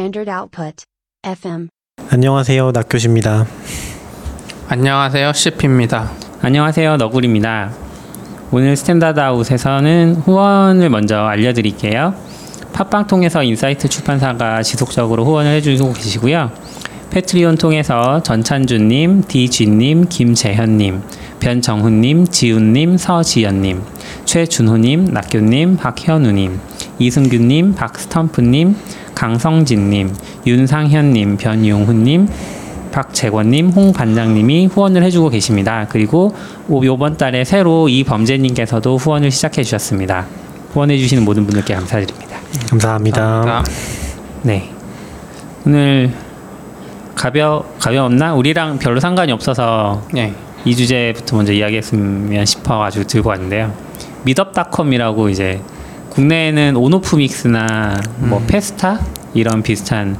Standard Output. FM. 안녕하세요, 낙교시입니다. 안녕하세요, seapy입니다. 안녕하세요 너구리입니다 오늘 standard out에서는 후원을 먼저 알려드릴게요 팟빵 통해서 인사이트 출판사가 지속적으로 후원을 해주고 계시고요 Patreon 통해서 전찬주님, 디쥐님, 김재현님, 변정훈님, 지훈님, 서지연님, 최준호님, 낙교님, 박현우님, 이승규님, 박스텀프님, 강성진님, 윤상현님, 변용훈님, 박재권님, 홍반장님이 후원을 해주고 계십니다. 그리고 오- 요번 달에 새로 이범재님께서도 후원을 시작해 주셨습니다. 후원해 주시는 모든 분들께 감사드립니다. 감사합니다. 아, 네. 오늘 가벼 가벼웠나? 우리랑 별로 상관이 없어서 네. 이 주제부터 먼저 이야기했으면 싶어 가지고 들고 왔는데요. Meetup.com이라고 이제 국내에는 온오프 믹스나 뭐 페스타 이런 비슷한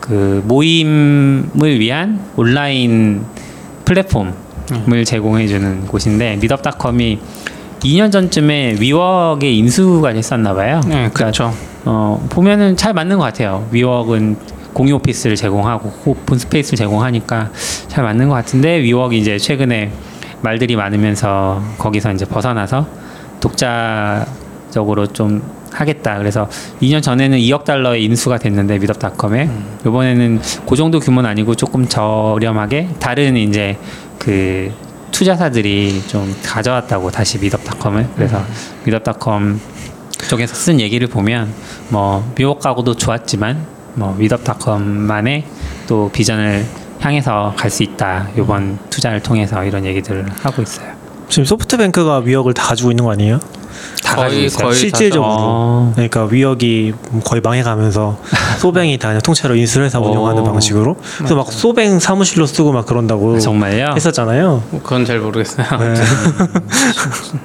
그 모임을 위한 온라인 플랫폼을 제공해주는 곳인데 Meetup.com이 2년 전쯤에 위워크에 인수가 됐었나 봐요. 네, 그러니까 그렇죠. 어, 보면은 잘 맞는 것 같아요. WeWork는 공유 오피스를 제공하고 open space를 제공하니까 잘 맞는 것 같은데 WeWork 이제 최근에 말들이 많으면서 거기서 이제 벗어나서 독자 적으로 좀 하겠다. 그래서 2년 전에는 2억 달러의 인수가 됐는데 미덥닷컴에. 이번에는 그 정도 규모는 아니고 조금 저렴하게 다른 이제 그 투자사들이 좀 가져왔다고 다시 미덥닷컴을. 그래서 미덥닷컴 쪽에서 쓴 얘기를 보면 뭐 미국하고도 좋았지만 뭐 미덥닷컴만의 또 비전을 향해서 갈 수 있다. 이번 투자를 통해서 이런 얘기들을 하고 있어요. 지금 소프트뱅크가 위역을 다 가지고 있는 거 아니에요? 다 거의- 가지고 있어요. 거의 실질적으로. 어. 그러니까 위역이 거의 망해가면서 소뱅이 다 그냥 통째로 인수해서 운영하는 오. 방식으로. 그래서 막 소뱅 사무실로 쓰고 막 그런다고 아, 정말요? 했었잖아요. 그건 잘 모르겠어요. 네.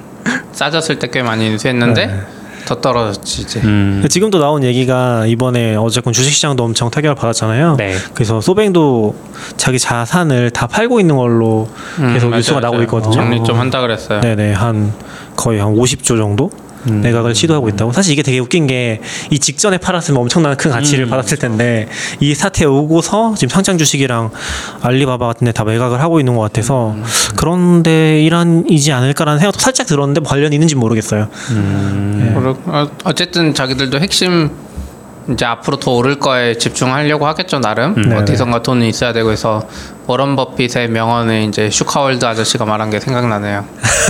싸졌을 때 꽤 많이 인수했는데 네. 더 떨어졌지 이제. 음. 지금도 나온 얘기가 이번에 어쨌건 주식시장도 엄청 타격을 받았잖아요. 네. 그래서 소뱅도 자기 자산을 다 팔고 있는 걸로 음, 계속 맞아요, 뉴스가 나오고 맞아요. 있거든요. 정리 좀 한다 그랬어요. 네네 한 거의 한 50조 정도 음. 내각을 시도하고 있다고. 사실 이게 되게 웃긴 게 이 직전에 팔았으면 엄청난 큰 가치를 음. 받았을 텐데 이 사태 오고서 지금 상장 주식이랑 알리바바 같은데 다 매각을 하고 있는 것 같아서 음. 그런데 일환이지 않을까라는 생각도 살짝 들었는데 뭐 관련이 있는지 모르겠어요. 음. 그리고 어, 어쨌든 자기들도 핵심 이제 앞으로 더 오를 거에 집중하려고 하겠죠 나름 음. 네네. 어디선가 돈이 있어야 되고 해서 워런 버핏의 명언에 이제 슈카월드 아저씨가 말한 게 생각나네요.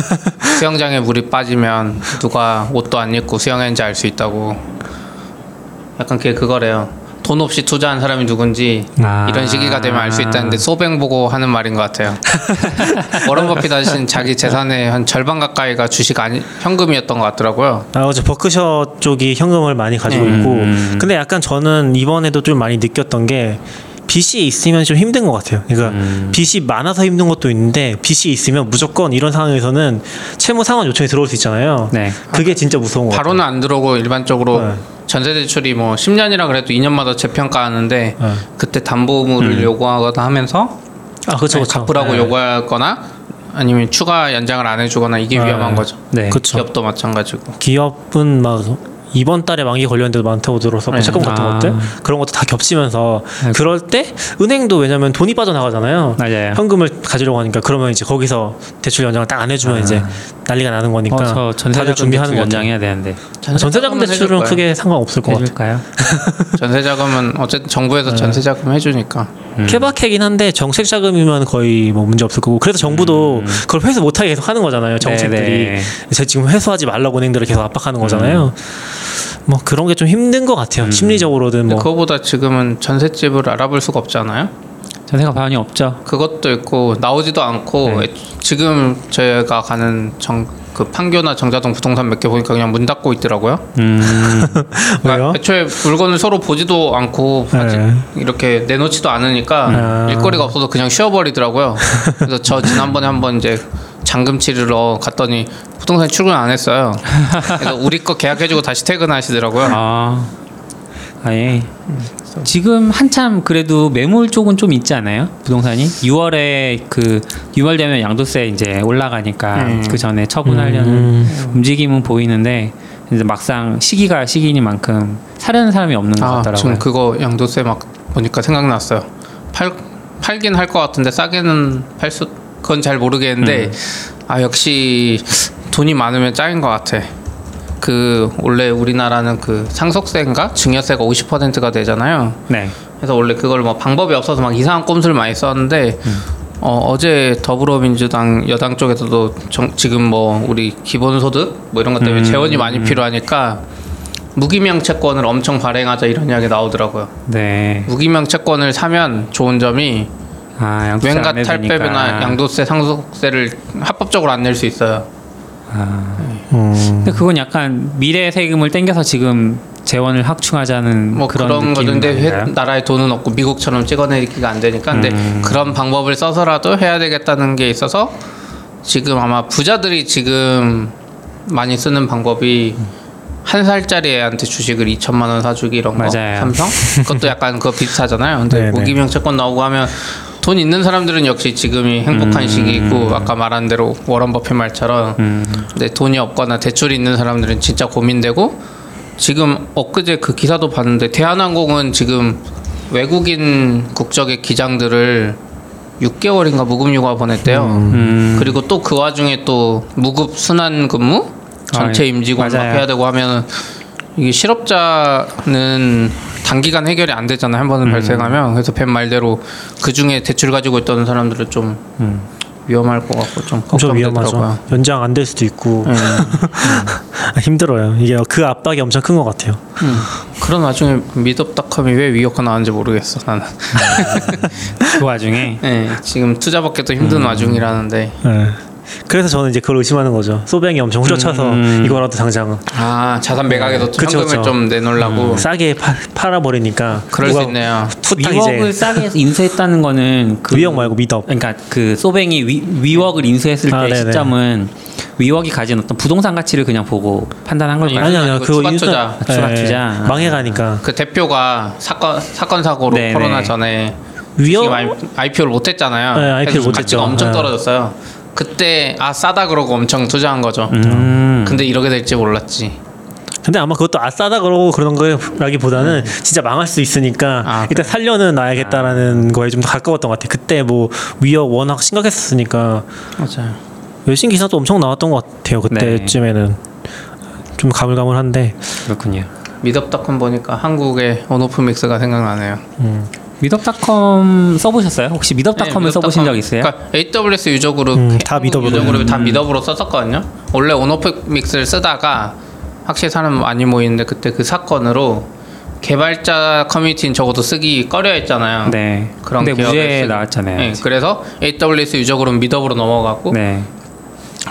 수영장에 물이 빠지면 누가 옷도 안 입고 수영했는지 알 수 있다고. 약간 그게 그거래요. 돈 없이 투자한 사람이 누군지 아. 이런 시기가 되면 알 수 있다는데 소뱅 보고 하는 말인 것 같아요. 워런 버핏 아저씨는 자기 재산의 한 절반 가까이가 주식 아니 현금이었던 것 같더라고요. 아, 어제 버크셔 쪽이 현금을 많이 가지고 음. 있고, 근데 약간 저는 이번에도 좀 많이 느꼈던 게 빚이 있으면 좀 힘든 것 같아요. 그러니까 음. 빚이 많아서 힘든 것도 있는데 빚이 있으면 무조건 이런 상황에서는 채무 상환 요청이 들어올 수 있잖아요. 네. 그게 진짜 무서운 것 같아요. 바로는 안 들어오고 일반적으로 네. 전세 대출이 뭐 10년이라 그래도 2년마다 재평가하는데 네. 그때 담보물을 요구하거나 하면서 아, 그렇죠. 갚으라고 네. 요구하거나 아니면 추가 연장을 안 해주거나 이게 네. 위험한 거죠. 네. 그렇죠. 기업도 마찬가지고. 기업은 막 이번 달에 만기 걸렸는 데도 많다고 들어서 네. 채권 같은 아. 것들 그런 것도 다 겹치면서 아이고. 그럴 때 은행도 왜냐면 돈이 빠져나가잖아요. 맞아요. 현금을 가지려고 하니까 그러면 이제 거기서 대출 연장을 딱 안 해주면 이제 난리가 나는 거니까 어, 저 다들 전세자금 준비하는 같아요. 연장해야 되는데 전세자금 대출은 크게 상관없을 것 같아요. 해줄까요? 전세 자금은 어쨌든 정부에서 전세 자금 해주니까. 음. 케바케긴 한데 정책 자금이면 거의 뭐 문제 없을 거고 그래서 정부도 그걸 회수 못하게 계속 하는 거잖아요 정책들이 음. 네네. 제 지금 회수하지 말라고 은행들을 계속 압박하는 거잖아요 뭐 그런 게 좀 힘든 것 같아요 음. 심리적으로든 뭐 그거보다 지금은 전셋집을 알아볼 수가 없잖아요. 전세가 반이 없죠. 그것도 있고 나오지도 않고 네. 애- 지금 저희가 가는 정 그 판교나 정자동 부동산 몇 개 보니까 그냥 문 닫고 있더라고요. 음. 그러니까 왜요? 애초에 물건을 서로 보지도 않고 네. 이렇게 내놓지도 않으니까 아. 일거리가 없어서 그냥 쉬어버리더라고요. 그래서 저 지난번에 한번 이제 잔금 치르러 갔더니 부동산 출근 안 했어요. 그래서 우리 거 계약해주고 다시 퇴근하시더라고요. 아, 아예 지금 한참 그래도 매물 쪽은 좀 있지 않아요? 부동산이 6월에 그 6월 되면 양도세 이제 올라가니까 음. 그 전에 처분하려는 음. 움직임은 보이는데 이제 막상 시기가 시기니만큼 사려는 사람이 없는 것 아 같더라고요. 지금 그거 양도세 막 보니까 생각났어요. 팔 팔긴 할 것 같은데 싸게는 팔 수 그건 잘 모르겠는데 음. 아 역시 돈이 많으면 짱인 것 같아. 그 원래 우리나라는 그 상속세인가 증여세가 50%가 되잖아요. 네. 그래서 원래 그걸 뭐 방법이 없어서 막 이상한 꼼수를 많이 썼는데 어, 어제 더불어민주당 여당 쪽에서도 정, 지금 뭐 우리 기본소득 뭐 이런 것 때문에 음, 재원이 많이 필요하니까 무기명 채권을 엄청 발행하자 이런 이야기 나오더라고요. 네. 무기명 채권을 사면 좋은 점이 아, 왠가 되니까. 양도세 상속세를 합법적으로 안 낼 수 있어요. 아. 음. 근데 그건 약간 미래 세금을 땡겨서 지금 재원을 확충하자는 뭐 그런 그런, 아닌가요? 나라에 돈은 없고 미국처럼 찍어내기가 안 되니까 근데 음. 그런 방법을 써서라도 해야 되겠다는 게 있어서 지금 아마 부자들이 지금 많이 쓰는 방법이 한 살짜리 애한테 주식을 2천만 원 사주기 이런 거 맞아요. 삼성 그것도 약간 그거 비슷하잖아요. 근데. 무기명 채권 나오고 하면 돈 있는 사람들은 역시 지금이 행복한 음. 시기이고 아까 말한 대로 워런 버핏 말처럼 음. 근데 돈이 없거나 대출이 있는 사람들은 진짜 고민되고 지금 엊그제 그 기사도 봤는데 대한항공은 지금 외국인 국적의 기장들을 6개월인가 무급 휴가 보냈대요. 음. 그리고 또 그 와중에 또 무급 순환 근무 전체 아, 임직원 막. 해야 되고 하면은 이게 실업자는 단기간 해결이 안 되잖아요. 한 번은 발생하면 그래서 벤 말대로 그 중에 대출 가지고 있던 사람들은 좀 음. 위험할 것 같고 좀 엄청 걱정되더라고요. 연장 안 될 수도 있고 음. 힘들어요. 이게 그 압박이 엄청 큰 것 같아요. 그런 와중에 미덥닷컴이 왜 위협가 나왔는지 모르겠어 나는. 그 와중에 네, 지금 투자 받기도 힘든 와중이라는데 네. 그래서 저는 이제 그걸 의심하는 거죠. 소뱅이 엄청 후려쳐서 음. 이거라도 당장 아 자산 매각에도 또 그쵸, 현금을 그쵸. 좀 내놓으려고 싸게 파, 팔아버리니까 그럴 수 있네요. 후딱 위웍을 이제 싸게 해서 인수했다는 거는 그 위협 말고 미덥. 그러니까 그 소뱅이 위, 위웍을 인수했을 아, 때 네네. 시점은 위웍이 가진 어떤 부동산 가치를 그냥 보고 판단한 걸까요? 아니 아니요. 그거 추가 인수- 투자. 예, 추가 투자. 망해가니까 그 대표가 사건 사건 사고로 네네. 코로나 전에 위협 지금 IPO를 못했잖아요. 네, IPO 를 그래서 가치가 못했죠. 엄청 네. 떨어졌어요. 그때 아 싸다 그러고 엄청 투자한 거죠. 음. 근데 이렇게 될지 몰랐지. 근데 아마 그것도 아싸다 그러고 그런 거라기보다는 진짜 망할 수 있으니까 아, 일단 살려는 놔야겠다라는 거에 좀 더 가까웠던 것 같아. 그때 뭐 위협 워낙 심각했었으니까 맞아요. 외신 기사도 엄청 나왔던 것 같아요. 그때쯤에는 좀 가물가물한데 그렇군요. Meetup.com 보니까 한국의 온오프 믹스가 생각나네요. Meetup.com 써보셨어요? 혹시 Meetup.com을 네, 써보신 적. 있어요? 그러니까 AWS user group, 음, 다 한국 Meetup으로. user group이 다 음. Meetup으로 썼었거든요. 원래 온오프 믹스를 쓰다가 확실히 사람 많이 모이는데 그때 그 사건으로 개발자 커뮤니티는 적어도 쓰기 꺼려 했잖아요. 네. 그런 근데 무죄. 나왔잖아요. 네, 그래서 AWS 유저 그룹 미더블로 넘어갔고 네.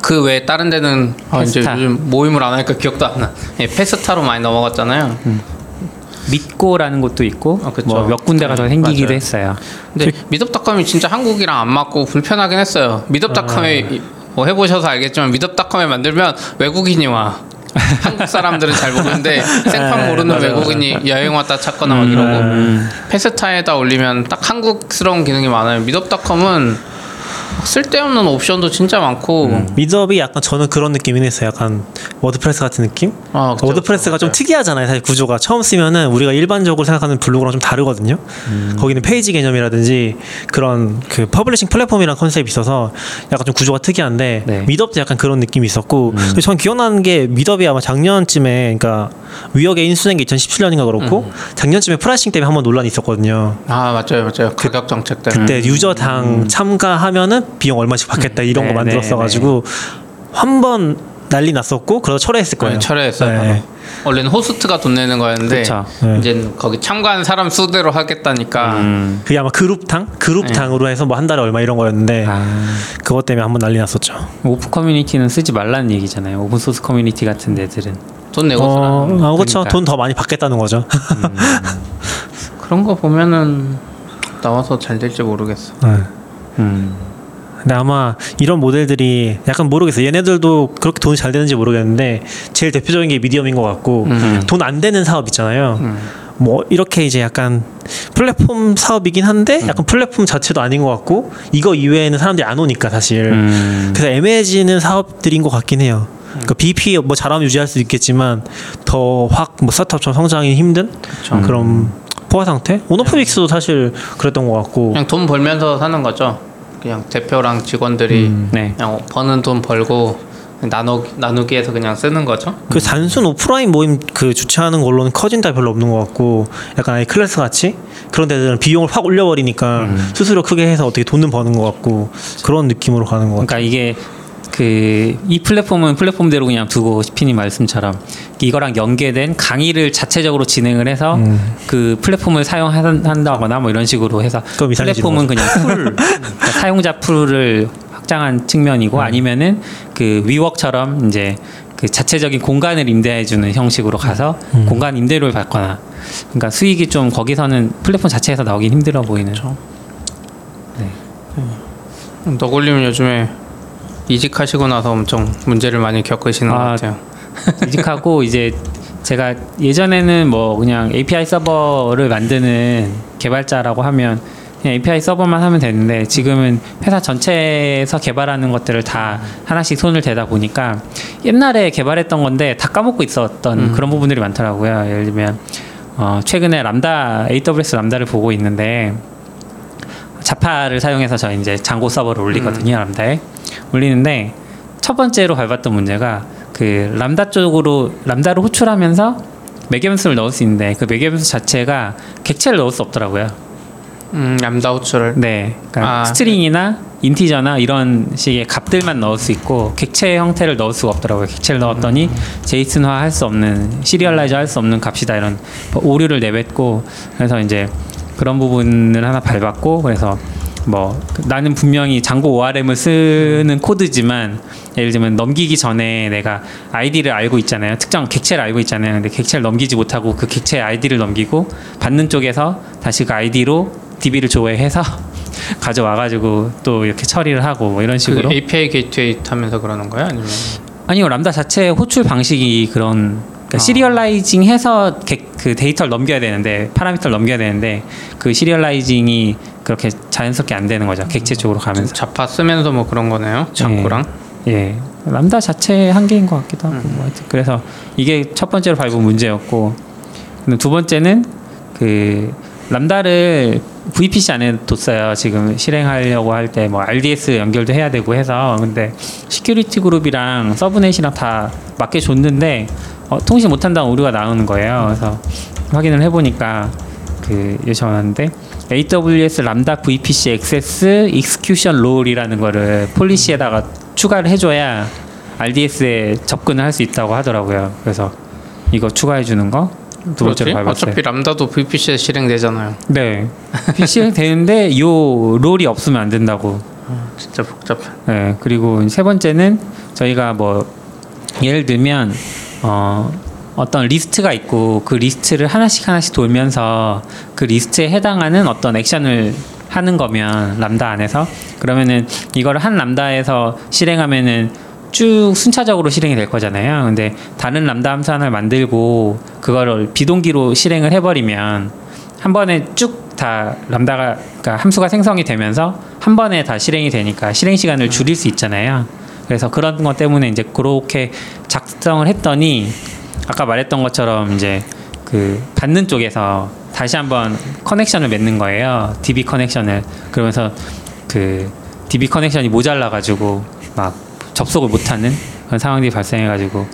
그 외에 다른 데는 아, 이제. 요즘 모임을 안 하니까 기억도 안 나. 예, 페스타로 많이 넘어갔잖아요. 믿고라는 곳도 있고 아, 그쵸. 뭐몇 군데가 더 생기기도 맞아요. 했어요. 근데 미덥닷컴이 진짜 한국이랑 안 맞고 불편하긴 했어요. 미덥닷컴에 아. 이- 뭐 해보셔서 알겠지만 미덥닷컴에 만들면 외국인이 와. 한국 사람들은 잘 모르는데 생판 네, 모르는 맞아요, 외국인이 여행 왔다 찾거나 막 이러고 음. 페스타에다 올리면 딱 한국스러운 기능이 많아요. 미덥닷컴은 쓸데없는 옵션도 진짜 많고 음. 미드업이 약간 저는 그런 느낌이 했어요. 약간 WordPress 같은 느낌? 아, 그쵸, WordPress가 그쵸, 좀 그쵸. 특이하잖아요. 사실 구조가 처음 쓰면은 우리가 일반적으로 생각하는 블로그랑 좀 다르거든요. 거기는 페이지 개념이라든지 그런 그 publishing 플랫폼이라는 concept이 있어서 약간 좀 구조가 특이한데 네. Meetup도 약간 그런 느낌이 있었고 근데 저는 기억나는 게 Meetup이 아마 작년쯤에 그러니까 위역에 인수된 게 2017년인가 그렇고 작년쯤에 pricing 때문에 한번 논란이 있었거든요. 아 맞아요 맞아요 가격 정책 때문에 그때 user당 참가하면은 비용 얼마씩 받겠다 이런 네, 거 만들었어가지고 한번 난리 났었고 그래서 철회했을 거예요. 네, 철회했어요. 네. 원래는 호스트가 돈 내는 거였는데. 네. 이제 거기 참가한 사람 수대로 하겠다니까 음. 그게 아마 그룹당 그룹당으로 해서 뭐 한 달에 얼마 이런 거였는데 아, 그것 때문에 한번 난리 났었죠. 오픈 커뮤니티는 쓰지 말라는 얘기잖아요. open source 커뮤니티 같은 데들은. 돈 내고 어, 쓰라. 아, 그렇죠. 돈 더 많이 받겠다는 거죠. 그런 거 보면은 나와서 잘 될지 모르겠어. 네. 음. 근데 아마 이런 모델들이 약간 모르겠어요. 얘네들도 그렇게 돈이 잘 되는지 모르겠는데 제일 대표적인 게 미디엄인 것 같고 음. 돈안 되는 사업 있잖아요. 음. 뭐 이렇게 이제 약간 플랫폼 사업이긴 한데 음. 약간 플랫폼 자체도 아닌 것 같고 이거 이외에는 사람들이 안 오니까 사실 음. 그래서 애매해지는 사업들인 것 같긴 해요. 그러니까 BP 뭐 잘하면 유지할 수 있겠지만 더 확 뭐 스타트업처럼 성장이 힘든 그런 포화 상태. 오너프믹스도 사실 그랬던 것 같고. 그냥 돈 벌면서 사는 거죠. 그냥 대표랑 직원들이 네. 그냥 버는 돈 벌고 나누 나누기해서 그냥 쓰는 거죠. 그 단순 오프라인 모임 그 주최하는 걸로는 커진 다 별로 없는 것 같고 약간 아예 클래스 같이 그런 데들은 비용을 확 올려버리니까 수수료 크게 해서 어떻게 돈은 버는 것 같고 그런 느낌으로 가는 것 같아요. 그러니까 이게 그 이 플랫폼은 플랫폼대로 그냥 두고 피님 말씀처럼 이거랑 연계된 강의를 자체적으로 진행을 해서 음. 그 플랫폼을 사용한다거나 뭐 이런 식으로 해서 플랫폼은 그냥 풀 그러니까 사용자 풀을 확장한 음. 측면이고 아니면은 그 위웍처럼 이제 그 자체적인 공간을 임대해주는 형식으로 가서 음. 공간 임대료를 받거나 그러니까 수익이 좀 거기서는 플랫폼 자체에서 나오긴 힘들어 보이는 너굴님은 요즘에 이직하시고 나서 엄청 문제를 많이 겪으시는 것 아, 같아요. 이직하고 이제 제가 예전에는 뭐 그냥 API 서버를 만드는 개발자라고 하면 그냥 API 서버만 하면 되는데 지금은 회사 전체에서 개발하는 것들을 다 하나씩 손을 대다 보니까 옛날에 개발했던 건데 다 까먹고 있었던 그런 부분들이 많더라고요. 예를 들면 어 최근에 람다 AWS 람다를 보고 있는데 Zappa를 사용해서 저 이제 Django 서버를 올리거든요 Lambda에 올리는데 첫 번째로 밟았던 문제가 그 람다 쪽으로 Lambda를 호출하면서 매개 변수를 넣을 수 있는데 그 매개 변수 자체가 객체를 넣을 수 없더라고요. 음, 람다 호출을 네, 그러니까 아. string이나 integer나 이런 식의 값들만 넣을 수 있고 객체 형태를 넣을 수가 없더라고요. 객체를 넣었더니 JSON화 할 수 없는 serialize 할 수 없는 값이다 이런 오류를 내뱉고 그래서 이제 그런 부분을 하나 밟았고 그래서 뭐 나는 분명히 Django ORM을 쓰는 코드지만 예를 들면 넘기기 전에 내가 아이디를 알고 있잖아요. 특정 객체를 알고 있잖아요. 근데 객체를 넘기지 못하고 그 객체 아이디를 넘기고 받는 쪽에서 다시 그 아이디로 DB를 조회해서 가져와가지고 또 이렇게 처리를 하고 뭐 이런 그 식으로 API Gateway 타면서 그러는 거예요? 아니면 아니요 람다 자체 호출 방식이 그런 그러니까 아. serializing 해서 개- 그 데이터를 넘겨야 되는데 parameter를 넘겨야 되는데 그 serializing이 그렇게 자연스럽게 안 되는 거죠 객체 쪽으로 가면서 Zappa 쓰면서 뭐 그런 거네요. Django랑 예 람다 자체의 한계인 것 같기도 하고 뭐 하여튼 그래서 이게 첫 번째로 밟은 문제였고 두 번째는 그 Lambda를 VPC 안에 뒀어요. 지금 실행하려고 할 때 뭐 RDS 연결도 해야 되고 해서 근데 security group이랑 subnet이랑 다 맞게 줬는데 어, 통신 못한다는 오류가 나오는 거예요. 그래서 확인을 해보니까 그 요청하는데 AWS 람다 VPC 액세스 익스큐션 롤이라는 거를 policy에다가 추가를 해줘야 RDS에 접근을 할 수 있다고 하더라고요. 그래서 이거 추가해 주는 거 두? 번째로 밟았어요. 어차피 Lambda도 VPC에 실행되잖아요. 네. PC 되는데 요 롤이 없으면 안 된다고. 진짜 복잡해. 네. 그리고 세 번째는 저희가 뭐 예를 들면 어 어떤 리스트가 있고 그 리스트를 하나씩 하나씩 돌면서 그 리스트에 해당하는 어떤 액션을 하는 거면 람다 안에서 그러면은 이거를 한 Lambda에서 실행하면은 쭉 순차적으로 실행이 될 거잖아요. 근데 다른 람다 함수 하나를 만들고 그거를 비동기로 실행을 해버리면 한 번에 쭉 다 람다가 그러니까 함수가 생성이 되면서 한 번에 다 실행이 되니까 실행 시간을 줄일 수 있잖아요. 그래서 그런 것 때문에 이제 그렇게 작성을 했더니 아까 말했던 것처럼 이제 그 받는 쪽에서 다시 한번 커넥션을 맺는 거예요. DB 커넥션을 그러면서 그 DB 커넥션이 모자라 가지고 막 접속을 못 하는 그런 상황들이 발생해 가지고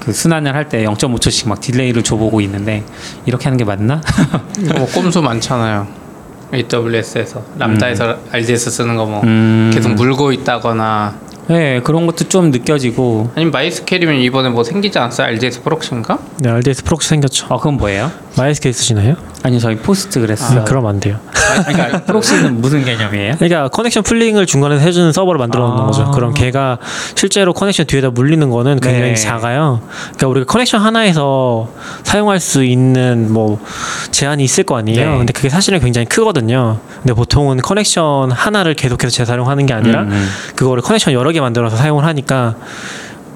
그 순환을 할 때 0.5초씩 막 delay를 줘보고 있는데 이렇게 하는 게 맞나? 뭐 꼼수 많잖아요. AWS에서 Lambda에서 RDS 쓰는 거뭐 음. 계속 물고 있다거나 네 그런 것도 좀 느껴지고 아니면 MySQL이면 이번에 뭐 생기지 않았어요? RDS Proxy인가? 네, RDS Proxy 생겼죠. 어 그건 뭐예요? MySQL 쓰시나요? 아니요 저희 Postgres예요. 아, 그럼 안 돼요. 그러니까 proxy는 무슨 개념이에요? 그러니까 connection pooling을 중간에서 해주는 서버를 만들어 놓는 아. 거죠. 그럼 걔가 실제로 connection 뒤에다 물리는 거는 굉장히 네. 작아요. 그러니까 우리가 connection 하나에서 사용할 수 있는 뭐 제한이 있을 거 아니에요. 네. 근데 그게 사실은 굉장히 크거든요. 근데 보통은 connection 하나를 계속해서 재사용하는 게 아니라 음, 음. 그거를 connection 여러 개 만들어서 사용을 하니까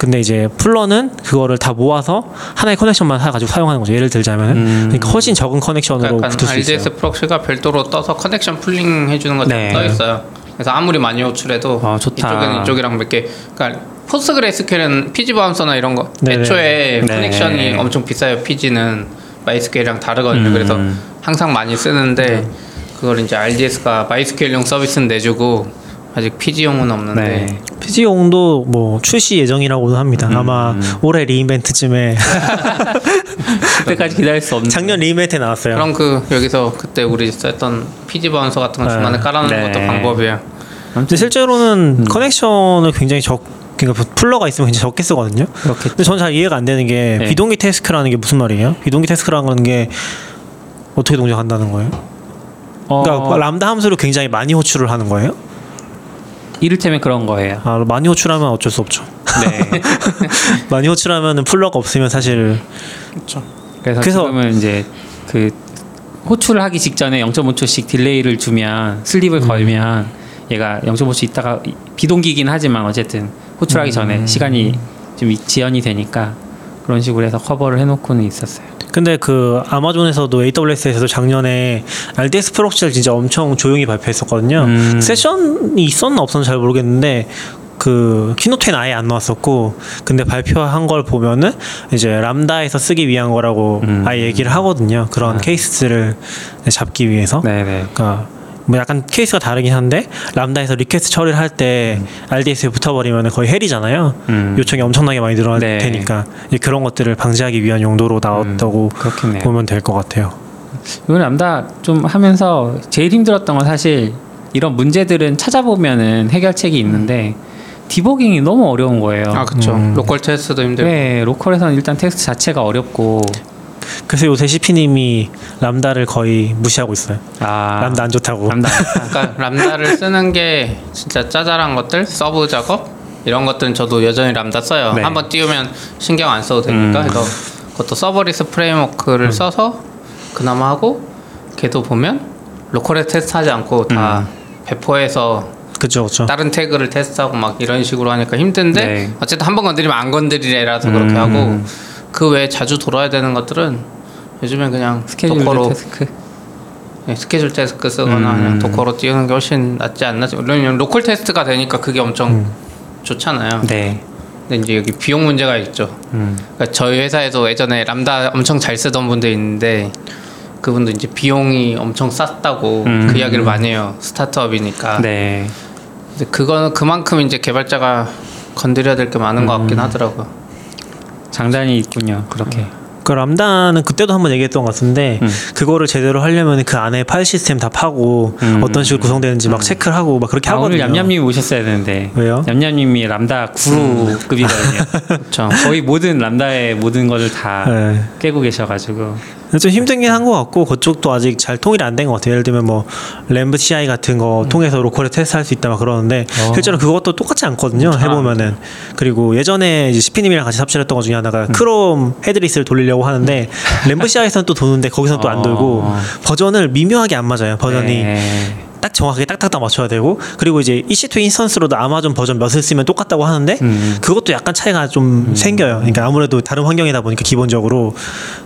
근데 이제 pooler는 그거를 다 모아서 하나의 connection만 써가지고 사용하는 거죠. 예를 들자면 음. 그러니까 훨씬 적은 connection으로 약간 붙을 수 있어요. RDS proxy가 별도로 떠서 connection pooling 해주는 것처럼 네. 떠 있어요. 그래서 아무리 많이 호출해도 아, 좋다. 이쪽은 이쪽이랑 몇 개. 그러니까 PostgreSQL은 PgBouncer나 이런 거 네네. 애초에 네. connection이 엄청 비싸요. PG는 MySQL이랑 다르거든요. 음. 그래서 항상 많이 쓰는데 그걸 이제 RDS가 MySQL용 서비스는 내주고 아직 PG용은 없는데 네. PG용도 뭐 출시 예정이라고는 합니다. 아마 올해 re:Invent쯤에 그때까지 기다릴 수 없는. 작년 re:Invent에 나왔어요. 그럼 그 여기서 그때 우리 썼던 PgBouncer 같은 거 네. 중간에 깔아놓는 네. 것도 방법이에요. 근데 실제로는 커넥션을 굉장히 적 그러니까 플러가 있으면 굉장히 적게 쓰거든요. 그렇겠죠. 근데 저는 잘 이해가 안 되는 게 네. 비동기 태스크라는 게 무슨 말이에요? 비동기 태스크라는 게 어떻게 동작한다는 거예요? 어, 그러니까 람다 함수를 굉장히 많이 호출을 하는 거예요? 이를테면 그런 거예요. 아, 많이 호출하면 어쩔 수 없죠. 네. 많이 호출하면은 플러가 없으면 사실 그래서, 그래서- 지금은 이제 그 호출을 하기 직전에 0.5초씩 delay를 주면 sleep을 음. 걸면 얘가 0.5초 있다가 비동기긴 하지만 어쨌든 호출하기 음. 전에 시간이 좀 이- 지연이 되니까 그런 식으로 해서 커버를 해놓고는 있었어요. 근데 그 아마존에서도 AWS에서도 작년에 RDS proxy를 진짜 엄청 조용히 발표했었거든요. 음. 세션이 있었나 없었나 잘 모르겠는데 그 keynote에는 아예 안 나왔었고 근데 발표한 걸 보면은 이제 Lambda에서 쓰기 위한 거라고 음. 아예 얘기를 하거든요. 그런 아. 케이스를 잡기 위해서. 네네. 그러니까 뭐 약간 케이스가 다르긴 한데 Lambda에서 request 처리를 할 때 RDS에 붙어버리면 거의 hell이잖아요. 음. 요청이 엄청나게 많이 늘어날 네. 테니까 이제 그런 것들을 방지하기 위한 용도로 나왔다고 그렇겠네요. 보면 될 것 같아요. 이건 람다 좀 하면서 제일 힘들었던 건 사실 이런 문제들은 찾아보면은 해결책이 있는데 디버깅이 너무 어려운 거예요. 아 그렇죠. 음. local 테스트도 힘들고 네, local에서는 일단 테스트 자체가 어렵고 그래서 요새 CP님이 Lambda를 거의 무시하고 있어요. 아 람다 안 좋다고. 람다 그러니까 람다를 쓰는 게 진짜 짜잘한 것들 sub 작업 이런 것들은 저도 여전히 람다 써요. 네. 한번 띄우면 신경 안 써도 되니까 음. 그래서 그것도 Serverless Framework를 써서 그나마 하고 걔도 보면 local에 테스트하지 않고 다 배포해서 그죠, 그죠. 다른 태그를 테스트하고 막 이런 식으로 하니까 힘든데 네. 어쨌든 한 번 건드리면 안 건드리래라서 그렇게 음. 하고 그 외에 자주 돌아야 되는 것들은 요즘엔 그냥 스케줄 Docker로 task 네, 스케줄 task 쓰거나 음. 그냥 Docker로 띄우는 게 훨씬 낫지 않나? 물론 local 테스트가 되니까 그게 엄청 음. 좋잖아요. 네. 근데 이제 여기 비용 문제가 있죠. 음. 그러니까 저희 회사에도 예전에 람다 엄청 잘 쓰던 분들 있는데 그분도 이제 비용이 엄청 쌌다고 음. 그 이야기를 많이 해요. 스타트업이니까. 네. 근데 그거는 그만큼 이제 개발자가 건드려야 될 게 많은 것 음. 같긴 하더라고요. 장단이 있군요. 그렇게. 그 람다는 그때도 한번 얘기했던 것 같은데 음. 그거를 제대로 하려면 그 안에 파일 시스템 다 파고 음. 어떤 식으로 구성되는지 막 체크를 하고 막 그렇게 아, 오늘 하거든요. 얌얌님이 오셨어야 되는데. 왜요? 얌얌님이 람다 구루급이거든요. 그렇죠. 거의 모든 람다의 모든 것을 다 네. 깨고 계셔가지고. 좀 힘들긴 한것 같고 그쪽도 아직 잘 통일이 안 된 것 같아요. 예를 들면 뭐 LambCI 같은 거 통해서 local에 테스트할 수 있다 막 그러는데 음. 어. 실제로 그것도 똑같지 않거든요. 아. 해보면은 그리고 예전에 CP님이랑 같이 삽질했던 것 중에 하나가 음. Chrome headless를 돌리려고 하는데 LambCI에서는 또 도는데 거기서는 또 안 돌고 어. 버전을 미묘하게 안 맞아요. 버전이 네. 딱 정확하게 딱딱딱 맞춰야 되고 그리고 이제 EC2 인스턴스로도 아마존 버전 몇을 쓰면 똑같다고 하는데 음. 그것도 약간 차이가 좀 생겨요. 그러니까 아무래도 다른 환경이다 보니까 기본적으로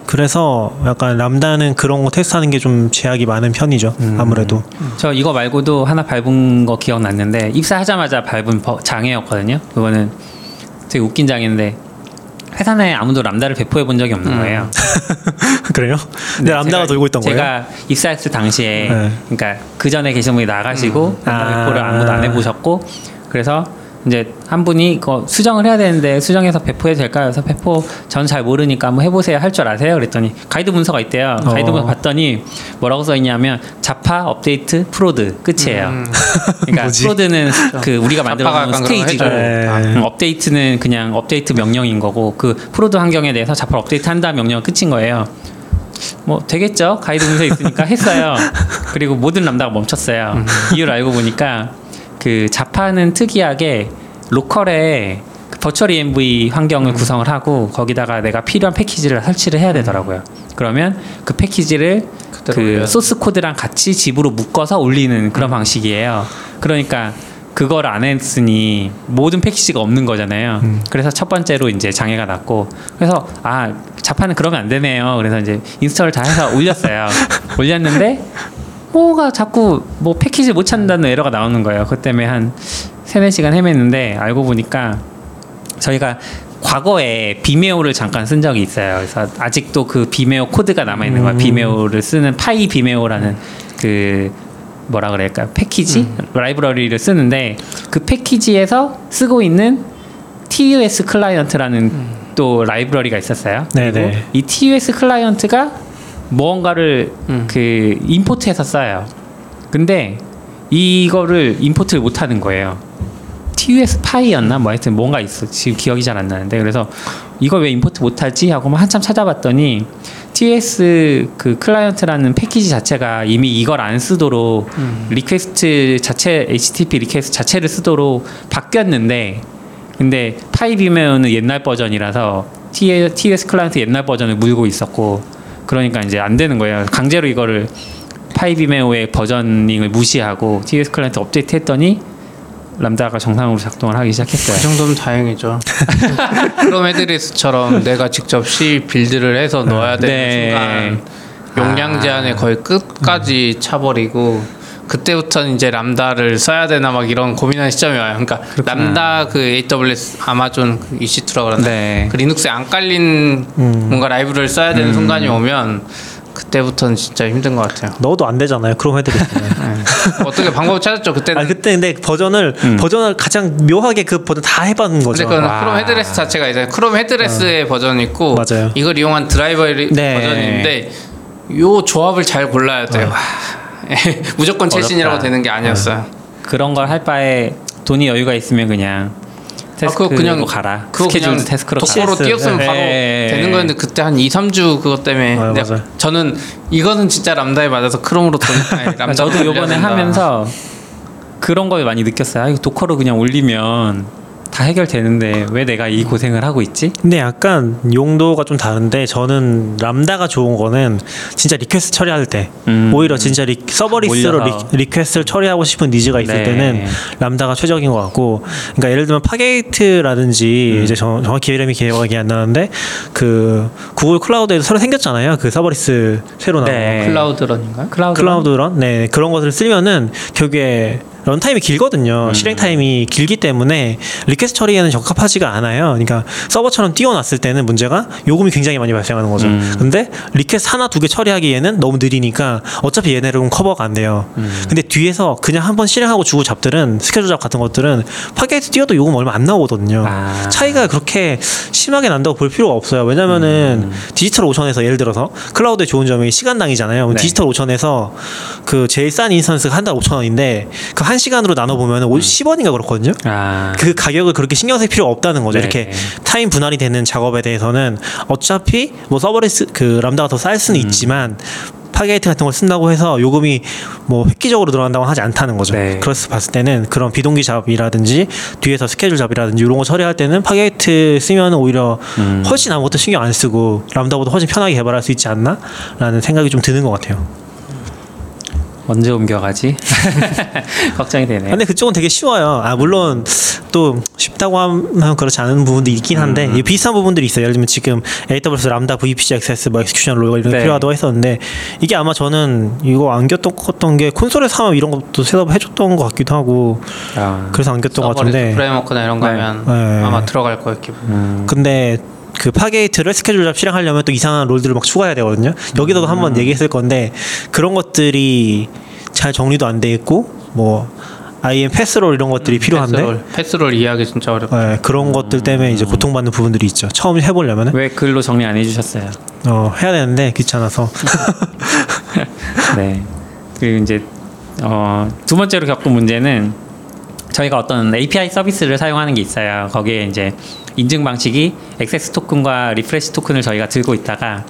그래서 약간 람다는 그런 거 테스트하는 게 좀 제약이 많은 편이죠. 음. 아무래도 저 이거 말고도 하나 밟은 거 기억났는데 입사하자마자 밟은 버- 장애였거든요. 그거는 되게 웃긴 장애인데 회사 내에 아무도 람다를 배포해 본 적이 없는 음. 거예요. 그래요? 근데 람다가 제가- 돌고 있던 거예요? 제가 입사했을 당시에 네. 그러니까 그 전에 계신 분이 나가시고 람다 아. 배포를 아무도 안 해보셨고 그래서 이제 한 분이 이거 수정을 해야 되는데 수정해서 배포해도 될까요? 그래서 배포 전 잘 모르니까 한번 해보세요. 할 줄 아세요? 그랬더니 가이드 문서가 있대요. 가이드 어. 문서 봤더니 뭐라고 써 있냐면 Zappa update prod 끝이에요. 음. 그러니까? prod는 그 우리가 Zappa가 만들어 놓은 약간 그런 거 stage고. 네. 음, update는 그냥 업데이트 명령인 거고 그 prod 환경에 대해서 Zappa update 한다 명령 끝인 거예요. 뭐 되겠죠 가이드 문서 있으니까 했어요. 그리고 모든 Lambda가 멈췄어요. 음. 이유를 알고 보니까 그 Zappa는 특이하게 로컬에 그 버추얼 ENV 환경을 구성을 하고 거기다가 내가 필요한 패키지를 설치를 해야 되더라고요. 그러면 그 패키지를 그 올려야 소스 코드랑 같이 zip으로 묶어서 올리는 그런 방식이에요. 그러니까 그걸 안 했으니 모든 패키지가 없는 거잖아요. 그래서 첫 번째로 이제 장애가 났고 그래서 아 Zappa는 그러면 안 되네요. 그래서 이제 install을 다 해서 올렸어요. 올렸는데 뭐가 자꾸 뭐 패키지 못 찾는다는 에러가 나오는 거예요. 그 때문에 한 세네 시간 헤맸는데 알고 보니까 저희가 과거에 Vimeo를 잠깐 쓴 적이 있어요. 그래서 아직도 그 Vimeo 코드가 남아 있는 거야. Vimeo를 쓰는 PyVimeo라는 그 뭐라 그럴까 패키지 라이브러리를 쓰는데 그 패키지에서 쓰고 있는 TUS client라는 또 라이브러리가 있었어요. 네네. 그리고 이 TUS client가 무언가를 그 import해서 써요. 근데 이거를 import를 못 하는 거예요. TUS Py였나? 뭐 하여튼 뭔가 있어. 지금 기억이 잘 안 나는데. 그래서 이걸 왜 import 못 하지? 하고 막 한참 찾아봤더니 TUS 그 client라는 패키지 자체가 이미 이걸 안 쓰도록 request 자체 HTTP request 자체를 쓰도록 바뀌었는데 근데 PyVimeo는 옛날 버전이라서 T- TUS client 옛날 버전을 물고 있었고 그러니까 이제 안 되는 거예요 강제로 이거를 PyVimeo의 versioning을 무시하고 TUS client 업데이트 했더니 람다가 정상으로 작동을 하기 그 시작했어요. 정도면 다행이죠. 헤드레스처럼 내가 직접 C 빌드를 해서 넣어야 되는 네. 순간 용량 제한에 거의 끝까지 차버리고 그때부터는 이제 람다를 써야 되나 막 이런 고민하는 시점이 와요. 그러니까 람다 그 AWS 아마존 그 EC2라 그러나 네. 그 리눅스에 안 깔린 뭔가 라이브를 써야 되는 순간이 오면 그때부터는 진짜 힘든 것 같아요. 넣어도 안 되잖아요. 크롬 헤드레스는. 어떻게 방법을 찾았죠? 그때는 아 그때 근데 버전을 버전을 가장 묘하게 그 버전 다 해봤는 거죠. 그건 와. 크롬 헤드레스 자체가 이제 Chrome headless의 버전이 있고 맞아요. 이걸 이용한 드라이버의 네. 버전인데 요 조합을 잘 골라야 돼요. 무조건 최신이라고 어렵다. 되는 게 아니었어요. 그런 걸 할 바에 돈이 여유가 있으면 그냥 task로 그거 그냥- 가라. 그거 스케줄 그냥 task로. Docker로 네. 바로 네. 되는 거였는데 그때 한 2, 3주 그것 때문에 맞아요, 내가-. 저는 이거는 진짜 Lambda에 맞아서 cron으로 돈 아니, 저도 요번에. 하면서 그런 걸 많이 느꼈어요. 아, 이거 Docker로 그냥 올리면 다 해결되는데 왜 내가 이 고생을 하고 있지? 근데 약간 용도가 좀 다른데 저는 Lambda가 좋은 거는 진짜 request 처리할 때 음. 오히려 진짜 리, serverless로 리, 올려서. request를 처리하고 싶은 needs가 있을 네. 때는 Lambda가 최적인 것 같고 그러니까 예를 들면 Fargate라든지 이제 정, 정확히 이름이 기억이 안 나는데 그 Google Cloud에도 새로 생겼잖아요 그 serverless 새로 나온 네. Cloud Run인가요? Cloud Cloud Run 네 그런 것을 쓰면은 결국에 runtime이 길거든요. 실행 타임이 길기 때문에 request 처리에는 적합하지가 않아요. 그러니까 서버처럼 띄워놨을 때는 문제가 요금이 굉장히 많이 발생하는 거죠. 근데 request 하나 두 개 처리하기에는 너무 느리니까 어차피 얘네들은 커버가 안 돼요. 근데 뒤에서 그냥 한번 실행하고 죽고 job들은 스케줄 job 같은 것들은 Fargate 띄워도 요금 얼마 안 나오거든요. 아. 차이가 그렇게 심하게 난다고 볼 필요가 없어요. 왜냐면은 DigitalOcean에서 예를 들어서 클라우드의 좋은 점이 시간당이잖아요. 네. DigitalOcean에서 그 제일 싼 instance가 한 달 5천 원인데 그한 시간으로 나눠 보면 은 10원인가 그렇거든요. 아, 그 가격을 그렇게 신경 쓸 필요가 없다는 거죠. 네. 이렇게 타임 분할이 되는 작업에 대해서는 어차피 뭐 serverless 그 Lambda가 더 쌀 수는 음. 있지만 Fargate 같은 걸 쓴다고 해서 요금이 뭐 획기적으로 들어간다고 하지 않다는 거죠. 네. 그래서 봤을 때는 그런 비동기 작업이라든지 뒤에서 스케줄 작업이라든지 이런 거 처리할 때는 Fargate 쓰면 오히려 음. 훨씬 아무것도 신경 안 쓰고 Lambda보다 훨씬 편하게 개발할 수 있지 않나라는 생각이 좀 드는 것 같아요. 언제 옮겨가지? 걱정이 되네. 근데 그쪽은 되게 쉬워요. 아 물론 또 쉽다고 하면 그렇지 않은 부분도 있긴 한데 음. 이 비슷한 부분들이 있어요. 예를 들면 지금 AWS Lambda VPC access 뭐 execution role 이런 게 네. 필요하다고 했었는데 이게 아마 저는 이거 안 겪었던 게 콘솔에서 하면 이런 것도 setup 해줬던 것 같기도 하고 아, 그래서 안 겪었던 것 같은데 framework나 이런 거 네. 하면 네. 아마 들어갈 거예요 기본. 음. 근데 그 Fargate를 스케줄 job 실행하려면 또 이상한 role들을 막 추가해야 되거든요. 여기서도 음. 한번 얘기했을 건데 그런 것들이 잘 정리도 안 돼 있고 뭐 IAM PassRole 이런 것들이 필요한데 PassRole, PassRole 이해하기 진짜 어렵. 네, 그런 것들 때문에 이제 고통받는 부분들이 있죠. 처음 해보려면은 왜 글로 정리 안 해주셨어요? 어, 해야 되는데 귀찮아서. 네. 그리고 이제 어, 두 번째로 겪은 문제는 저희가 어떤 API 서비스를 사용하는 게 있어요. 거기에 이제 인증 방식이 access token과 refresh token을 저희가 들고 있다가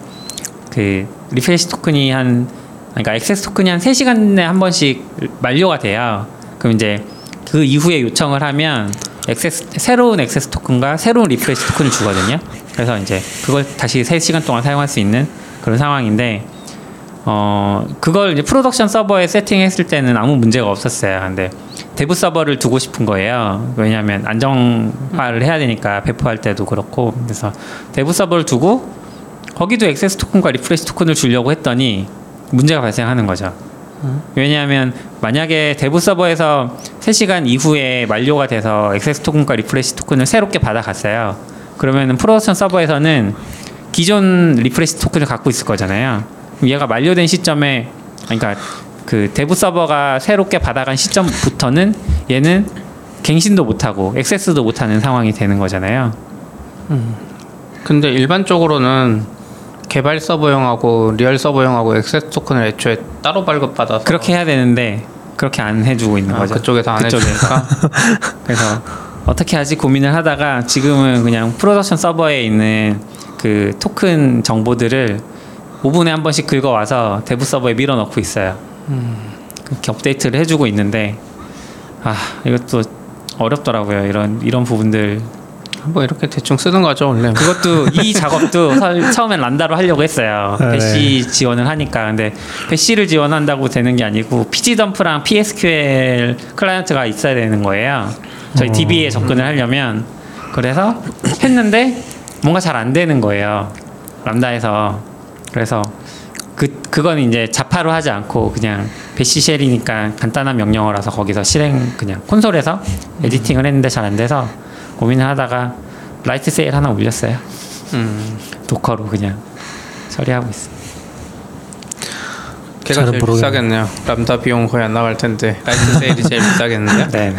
그 refresh token이 한 그러니까 access token이 한 3시간에 한 번씩 만료가 돼요. 그럼 이제 그 이후에 요청을 하면 access 새로운 access token과 새로운 refresh token을 주거든요. 그래서 이제 그걸 다시 3시간 동안 사용할 수 있는 그런 상황인데 어 그걸 이제 production 서버에 세팅했을 때는 아무 문제가 없었어요. 근데 dev 서버를 두고 싶은 거예요. 왜냐하면 안정화를 해야 되니까 배포할 때도 그렇고 그래서 dev 서버를 두고 거기도 access token과 refresh token을 주려고 했더니 문제가 발생하는 거죠. 왜냐하면 만약에 dev 서버에서 3시간 이후에 만료가 돼서 access token과 refresh token을 새롭게 받아갔어요. 그러면은 production 서버에서는 기존 refresh token을 갖고 있을 거잖아요. 얘가 만료된 시점에 그러니까 그 dev 서버가 새롭게 받아간 시점부터는 얘는 갱신도 못하고 access도 못하는 상황이 되는 거잖아요. 근데 일반적으로는 개발 서버용하고 real 서버용하고 access token을 애초에 따로 발급받아서 그렇게 해야 되는데 그렇게 안 해주고 있는 아, 거죠. 그쪽에서 안 그쪽에. 해주니까 그래서 어떻게 하지 고민을 하다가 지금은 그냥 production 서버에 있는 그 토큰 정보들을 5분에 한 번씩 긁어와서 dev 서버에 밀어넣고 있어요. 그렇게 업데이트를 해주고 있는데 아 이것도 어렵더라고요. 이런 이런 부분들 뭐 이렇게 대충 쓰는 거죠 원래. 그것도 이 작업도 설- 처음엔 Lambda로 하려고 했어요. 네. bash 지원을 하니까 근데 bash를 지원한다고 되는 게 아니고 pg_dump랑 psql client가 있어야 되는 거예요. 저희 DB에 접근을 하려면 그래서 했는데 뭔가 잘 안 되는 거예요. Lambda에서 그래서 그 그건 이제 Zappa로 하지 않고 그냥 bash shell이니까 간단한 명령어라서 거기서 실행 그냥 콘솔에서 editing을 했는데 잘 안 돼서 고민을 하다가 Lightsail 하나 올렸어요. 음, Docker로 그냥 처리하고 있어. 걔가 제일 모르겠네. 비싸겠네요. 람다 비용 거의 안 나갈 텐데 Lightsail이 제일 비싸겠는데. 네.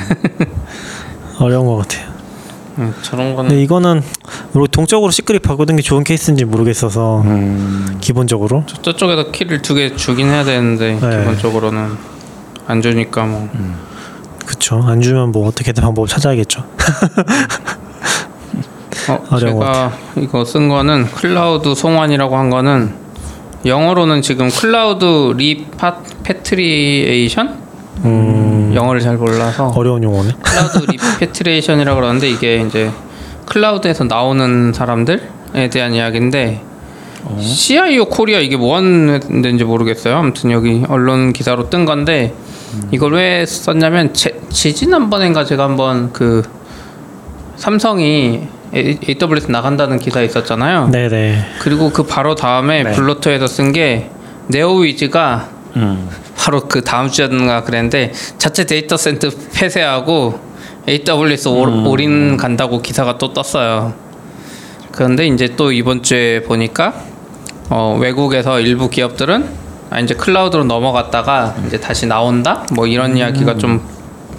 어려운 것 같아요. 음, 저런 거는 근데 이거는 뭐 동적으로 secret 바꾸는 게 좋은 케이스인지 모르겠어서 음, 기본적으로. 저 쪽에서 키를 두 개 주긴 해야 되는데 네. 기본적으로는 안 주니까 뭐. 그쵸. 안 주면 뭐 어떻게든 방법을 찾아야겠죠. 어, 제가 이거 쓴 거는 클라우드 송환이라고 한 거는 영어로는 지금 cloud repatriation? 음, 영어를 잘 몰라서 어려운 용어네. cloud repatriation이라고 그러는데 이게 이제 클라우드에서 나오는 사람들에 대한 이야기인데 CIO 코리아 이게 뭐 하는 데인지 모르겠어요. 아무튼 여기 언론 기사로 뜬 건데 이걸 왜 썼냐면 제, 지지난번인가 제가 한번 그 삼성이 A- AWS 나간다는 기사 있었잖아요. 네네. 그리고 그 바로 다음에 네. 블로터에서 쓴 게 네오위즈가 음. 바로 그 다음 주였는가 그랬는데 자체 데이터 센터 폐쇄하고 AWS 올- 올인 간다고 기사가 또 떴어요. 그런데 이제 또 이번 주에 보니까 어, 외국에서 일부 기업들은 아, 이제 클라우드로 넘어갔다가 이제 다시 나온다 뭐 이런 이야기가 좀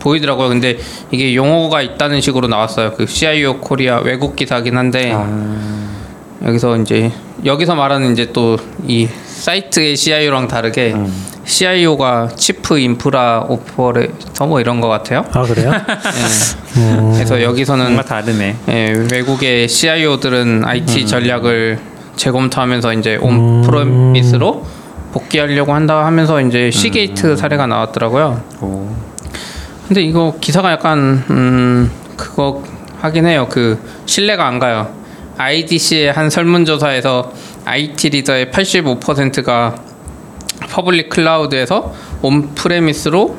보이더라고요. 근데 이게 용어가 있다는 식으로 나왔어요. 그 CIO 코리아 외국 기사긴 한데 여기서 이제 여기서 말하는 이제 또 이 사이트의 CIO랑 다르게 CIO가 chief infra operator 뭐 이런 것 같아요. 아 그래요? 예. 음, 그래서 여기서는 뭔가 다르네. 예, 외국의 CIO들은 IT 전략을 재검토하면서 이제 음. on-premise로 복귀하려고 한다 하면서 이제 Seagate 사례가 나왔더라고요. 오. 근데 이거 기사가 약간 음 그거 하긴 해요. 그 신뢰가 안 가요. IDC의 한 설문조사에서 IT 리더의 85%가 public cloud에서 on-premise로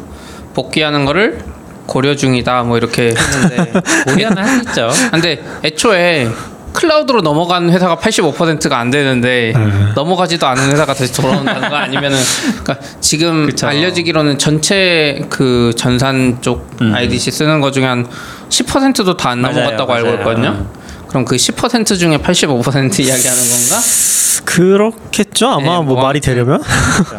복귀하는 거를 고려 중이다. 뭐 이렇게 했는데 할수 있죠. 근데 애초에 클라우드로 넘어간 회사가 85%가 안 되는데 네. 넘어가지도 않은 회사가 다시 돌아온다는 거 아니면은 그러니까 지금 그쵸. 알려지기로는 전체 그 전산 쪽 음. IDC 쓰는 거 중에 한 10%도 다 안 맞아요, 넘어갔다고 알고 맞아요. 있거든요. 그럼 그 10% 중에 85% 이야기하는 건가? 그렇겠죠. 아마 네, 뭐 뭐 말이 되려면.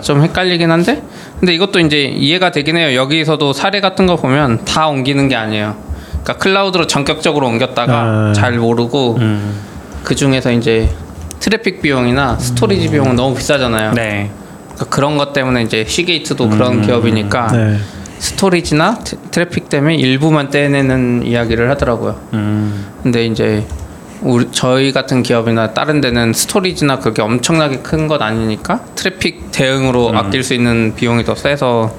좀 헷갈리긴 한데 근데 이것도 이제 이해가 되긴 해요. 여기서도 사례 같은 거 보면 다 옮기는 게 아니에요. 그러니까 클라우드로 전격적으로 옮겼다가 아. 잘 모르고 음. 그 중에서 이제 트래픽 비용이나 storage 비용은 너무 비싸잖아요. 네. 그러니까 그런 것 때문에 이제 Seagate도 그런 기업이니까 네. storage나 트- 트래픽 때문에 일부만 떼내는 이야기를 하더라고요. 음. 근데 이제 우리 저희 같은 기업이나 다른 데는 storage나 그렇게 엄청나게 큰것 아니니까 트래픽 대응으로 아낄 수 있는 비용이 더 세서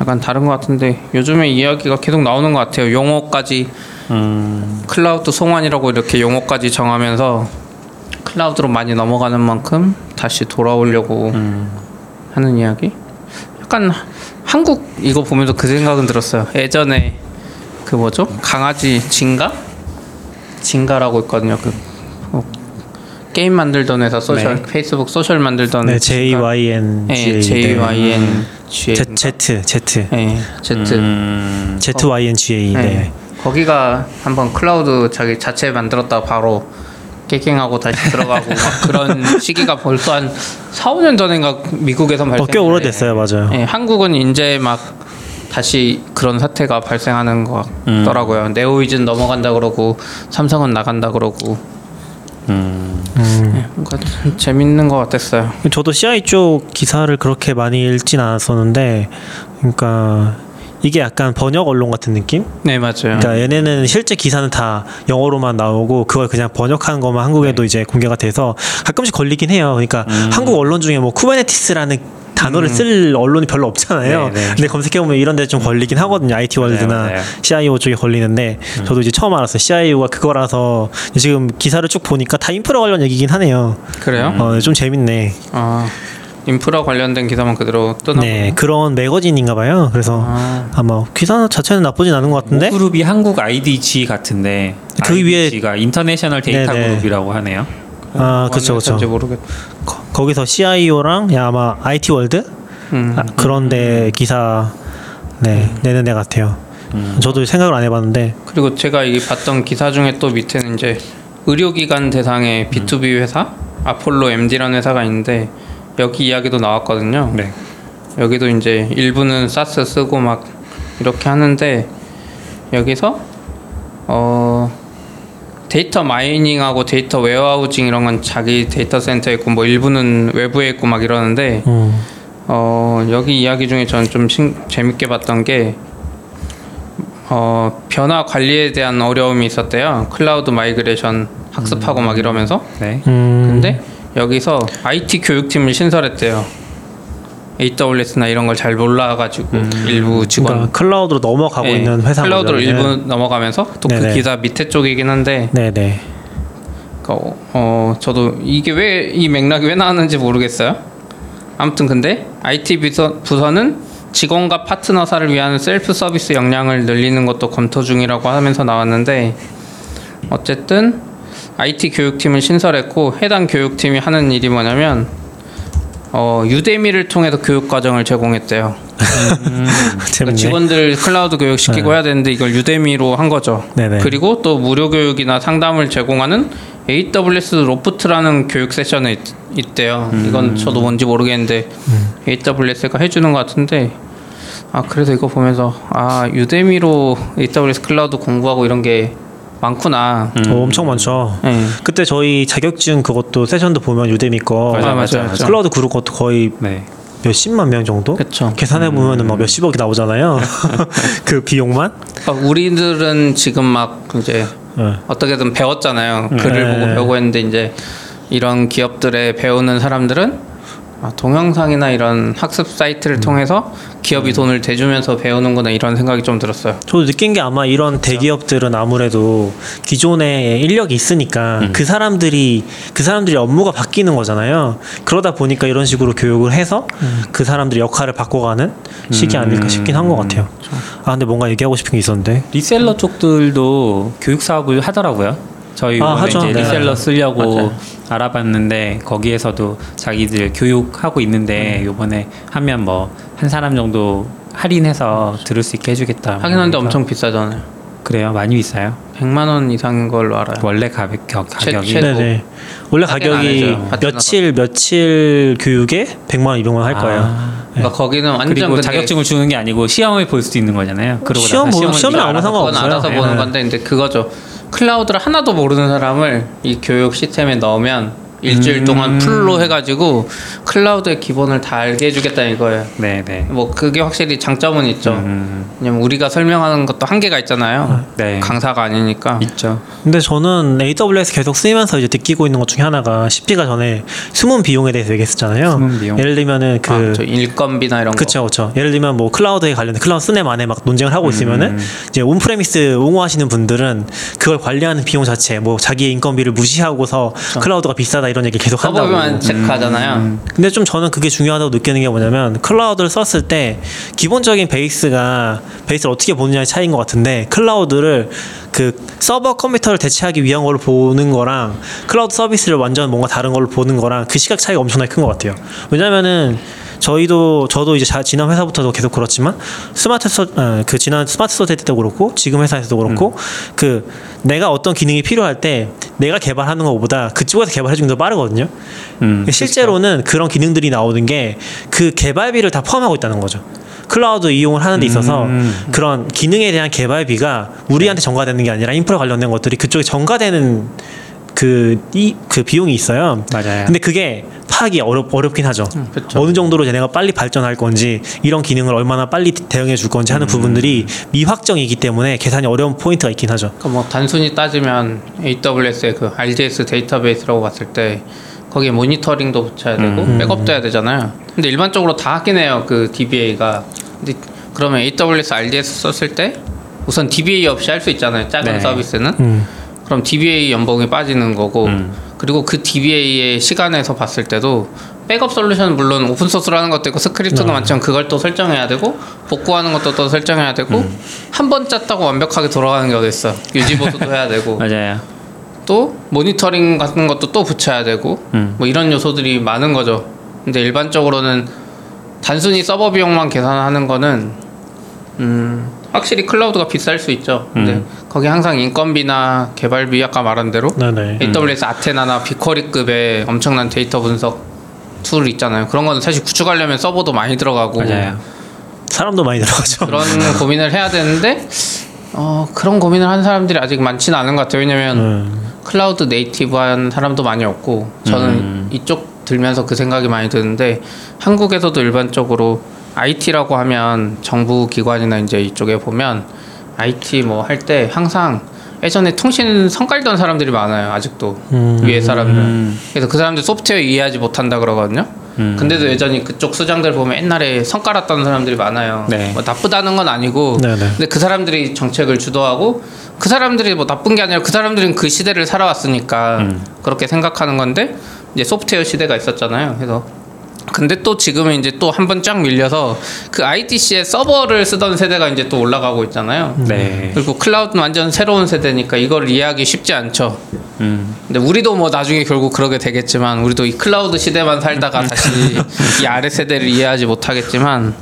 약간 다른 것 같은데 요즘에 이야기가 계속 나오는 것 같아요. 용어까지 음. 클라우드 송환이라고 이렇게 용어까지 정하면서 클라우드로 많이 넘어가는 만큼 다시 돌아오려고 하는 이야기. 약간 한국 이거 보면서 그 생각은 들었어요. 예전에 그 뭐죠? 강아지 Zynga? Zynga라고 있거든요. 그 어, 게임 만들던 회사 소셜 네. 페이스북 소셜 만들던 네, JYN 네, JYN G Z Z Z 네, Z 음, ZYNGA 네. 네. 거기가 한번 클라우드 자기 자체 만들었다가 바로 깨갱하고 다시 들어가고 막 그런 시기가 벌써 한 4, 5년 전인가 미국에서 어, 발생했는데 꽤 오래됐어요, 맞아요. 네, 한국은 이제 막 다시 그런 사태가 발생하는 것 같더라고요. 네오위즌 넘어간다 그러고 삼성은 나간다 그러고 음, 음. 뭔가 좀 재밌는 것 같았어요. 저도 CI 쪽 기사를 그렇게 많이 읽진 않았었는데, 그러니까 이게 약간 번역 언론 같은 느낌? 네 맞아요. 그러니까 얘네는 실제 기사는 다 영어로만 나오고 그걸 그냥 번역한 것만 한국에도 이제 공개가 돼서 가끔씩 걸리긴 해요. 그러니까 한국 언론 중에 뭐 Kubernetes라는 단어를 쓸 언론이 별로 없잖아요. 네, 네. 근데 검색해 보면 이런 데 좀 걸리긴 하거든요. IT 월드나 맞아요, 맞아요. CIO 쪽에 걸리는데 저도 이제 처음 알았어요. CIO가 그거라서 지금 기사를 쭉 보니까 다 인프라 관련 얘기긴 하네요. 그래요? 어, 좀 재밌네. 아 인프라 관련된 기사만 그대로 뜨나? 네, 그런 매거진인가 봐요. 그래서 아, 아마 기사 자체는 나쁘진 않은 것 같은데 그룹이 한국 IDG 같은데 그 위에- IDG가 International Data 네네. Group이라고 하네요. 아, 그쵸. 뭔지 모르겠. 거, 거기서 CIO랑 야, 아마 IT 월드 음. 아, 그런데 기사 네 내는 애 같아요. 저도 생각을 안 해봤는데 그리고 제가 이 봤던 기사 중에 또 밑에는 이제 의료기관 대상의 B2B 회사 ApolloMD라는 회사가 있는데 여기 이야기도 나왔거든요. 네. 여기도 이제 일부는 SaaS 쓰고 막 이렇게 하는데 여기서 어 data mining하고 data warehousing 이런 건 자기 데이터 센터에 있고 뭐 일부는 외부에 있고 막 이러는데 음, 어 여기 이야기 중에 저는 좀 신, 재밌게 봤던 게 어, 변화 관리에 대한 어려움이 있었대요. 클라우드 migration 학습하고 막 이러면서. 네. 음, 근데 여기서 IT 교육팀을 신설했대요. AWS나 이런 걸 잘 몰라가지고 일부 직원 그러니까 클라우드로 넘어가고 네, 있는 회사 클라우드로 일부 넘어가면서 또 그. 기사 밑에 쪽이긴 한데. 네네. 어, 어 저도 이게 왜 이 맥락이 왜 나왔는지 모르겠어요. 아무튼 근데 IT 부서, 부서는 직원과 파트너사를 위한 셀프 서비스 역량을 늘리는 것도 검토 중이라고 하면서 나왔는데 어쨌든 IT 교육팀을 신설했고 해당 교육팀이 하는 일이 뭐냐면 어, Udemy를 통해서 교육 과정을 제공했대요. 그러니까 재밌네. 직원들 클라우드 교육 시키고 해야 되는데 이걸 Udemy로 한 거죠. 네네. 그리고 또 무료 교육이나 상담을 제공하는 AWS Loft라는 교육 세션이 있, 있대요. 음. 이건 저도 뭔지 모르겠는데 AWS가 해주는 것 같은데 아 그래서 이거 보면서 아 Udemy로 AWS 클라우드 공부하고 이런 게 많구나. 어, 엄청 많죠. 네. 그때 저희 자격증 그것도 세션도 보면 유대미 거 맞아요, 맞아요, 맞아요. 클라우드 그룹 것도 거의 네. 몇십만 명 정도 그쵸. 계산해 보면은 막 몇십억이 나오잖아요. 그 비용만. 그러니까 우리들은 지금 막 이제 네. 어떻게든 배웠잖아요. 글을 네. 보고 배우고 했는데 이제 이런 기업들에 배우는 사람들은 아, 동영상이나 이런 학습 사이트를 통해서 기업이 돈을 대주면서 배우는구나 이런 생각이 좀 들었어요. 저도 느낀 게 아마 이런 대기업들은 아무래도 기존에 인력이 있으니까 그 사람들이 그 사람들이 업무가 바뀌는 거잖아요. 그러다 보니까 이런 식으로 교육을 해서 그 사람들이 역할을 바꿔가는 시기 아닐까 싶긴 한 것 같아요. 아 근데 뭔가 얘기하고 싶은 게 있었는데 리셀러 쪽들도 교육 사업을 하더라고요. 저희 아, 이번에 하죠. 이제 네. 리셀러 쓰려고 맞아요. 알아봤는데 거기에서도 자기들 교육하고 있는데 요번에 하면 뭐 한 사람 정도 할인해서 들을 수 있게 해주겠다. 하긴 한데 그러니까 엄청 비싸잖아요. 그래요. 많이 비싸요. 100만 원 이상인 걸로 알아요. 원래 가격 가- 가격이 최- 네네 원래 가격이 해줘요. 며칠 며칠 교육에 100만 원 200만 원 할 거예요. 아, 그러니까 거기는 완전 그리고 근데 자격증을 주는 게 아니고 시험을 볼 수도 있는 거잖아요. 그러고 시험 나서 시험은 네가 아무 알아서 상관 그건 없어요. 알아서 네. 보는 건데 근데 그거죠. 클라우드를 하나도 모르는 사람을 이 교육 시스템에 넣으면 일주일 음. 동안 풀로 해가지고 클라우드의 기본을 다 알게 해주겠다는 이거예요. 네, 네. 뭐 그게 확실히 장점은 있죠. 음, 왜냐면 우리가 설명하는 것도 한계가 있잖아요. 네. 강사가 아니니까. 있죠. 근데 저는 AWS 계속 쓰면서 이제 느끼고 있는 것 중에 하나가 CP가 전에 숨은 비용에 대해서 얘기했었잖아요. 숨은 비용. 예를 들면은 그 아, 저 인건비나 이런 그쵸, 그쵸. 예를 들면 뭐 클라우드에 관련된 클라우드 쓰네 마네 막 논쟁을 하고 있으면은 이제 on-premise 옹호하시는 분들은 그걸 관리하는 비용 자체, 뭐 자기의 인건비를 무시하고서 클라우드가 비싸다 이런 얘기 계속 한다고. 서버비만 체크하잖아요. 근데 좀 저는 그게 중요하다고 느끼는 게 뭐냐면 클라우드를 썼을 때 기본적인 베이스가 베이스를 어떻게 보느냐의 차이인 것 같은데 클라우드를 그 서버 컴퓨터를 대체하기 위한 걸로 보는 거랑 클라우드 서비스를 완전 뭔가 다른 걸로 보는 거랑 그 시각 차이가 엄청나게 큰 것 같아요. 왜냐면은 저희도 저도 이제 자- 지난 회사부터도 계속 그렇지만 스마트 소, 어, 그 지난 스마트 소사이티 때도 그렇고 지금 회사에서도 그렇고 그 내가 어떤 기능이 필요할 때 내가 개발하는 것보다 그쪽에서 개발해 주는 게 더 빠르거든요. 음, 실제로는 그런 기능들이 나오는 게 그 개발비를 다 포함하고 있다는 거죠. 클라우드 이용을 하는 데 있어서 음. 그런 기능에 대한 개발비가 우리한테 전가되는 게 아니라 인프라 관련된 것들이 그쪽에 전가되는 그, 이, 그 비용이 있어요. 맞아요. 근데 그게 파악이 어렵, 어렵긴 하죠. 그쵸. 어느 정도로 얘네가 빨리 발전할 건지, 이런 기능을 얼마나 빨리 대응해 줄 건지 하는 부분들이 미확정이기 때문에 계산이 어려운 포인트가 있긴 하죠. 그러니까 뭐 단순히 따지면 AWS의 그 RDS 데이터베이스라고 봤을 때 거기에 모니터링도 붙여야 되고 음. 백업도 해야 되잖아요. 근데 일반적으로 다 하긴 해요. 그 DBA가. 근데 그러면 AWS RDS 썼을 때 우선 DBA 없이 할 수 있잖아요. 작은 네. 서비스는. 음. 그럼 DBA 연봉이 빠지는 거고 음. 그리고 그 DBA의 시간에서 봤을 때도 백업 솔루션은 물론 오픈 소스로 하는 것도 있고 스크립트가 네. 많지만 그걸 또 설정해야 되고 복구하는 것도 또 설정해야 되고 음. 한번 짰다고 완벽하게 돌아가는 게 어딨어 유지 보수도 해야 되고 맞아요. 또 모니터링 같은 것도 또 붙여야 되고 음. 뭐 이런 요소들이 많은 거죠. 근데 일반적으로는 단순히 서버 비용만 계산하는 거는 음 확실히 클라우드가 비쌀 수 있죠. 근데 음. 거기 항상 인건비나 개발비 아까 말한 대로 네네. AWS Athena나 BigQuery급의 엄청난 데이터 분석 툴 있잖아요. 그런 거는 사실 구축하려면 서버도 많이 들어가고 맞아요. 사람도 많이 들어가죠. 그런 고민을 해야 되는데 어, 그런 고민을 하는 사람들이 아직 많지는 않은 것 같아요. 왜냐면 음. 클라우드 네이티브한 사람도 많이 없고 저는 음. 이쪽 들면서 그 생각이 많이 드는데 한국에서도 일반적으로 IT라고 하면 정부 기관이나 이제 이쪽에 보면 IT 뭐 할 때 항상 예전에 통신 성깔던 사람들이 많아요 아직도 음. 위에 사람들 음. 그래서 그 사람들 소프트웨어 이해하지 못한다 그러거든요 음. 근데도 여전히 그쪽 수장들 보면 옛날에 성 깔았던 사람들이 많아요 네. 뭐 나쁘다는 건 아니고 네네. 근데 그 사람들이 정책을 주도하고 그 사람들이 뭐 나쁜 게 아니라 그 사람들은 그 시대를 살아왔으니까 음. 그렇게 생각하는 건데 이제 소프트웨어 시대가 있었잖아요. 그래서 근데 또 지금은 이제 또 한 번 쫙 밀려서 그 IDC의 서버를 쓰던 세대가 이제 또 올라가고 있잖아요. 네. 그리고 클라우드는 완전 새로운 세대니까 이걸 이해하기 쉽지 않죠. 음. 근데 우리도 뭐 나중에 결국 그러게 되겠지만 우리도 이 클라우드 시대만 살다가 다시 이 아래 세대를 이해하지 못하겠지만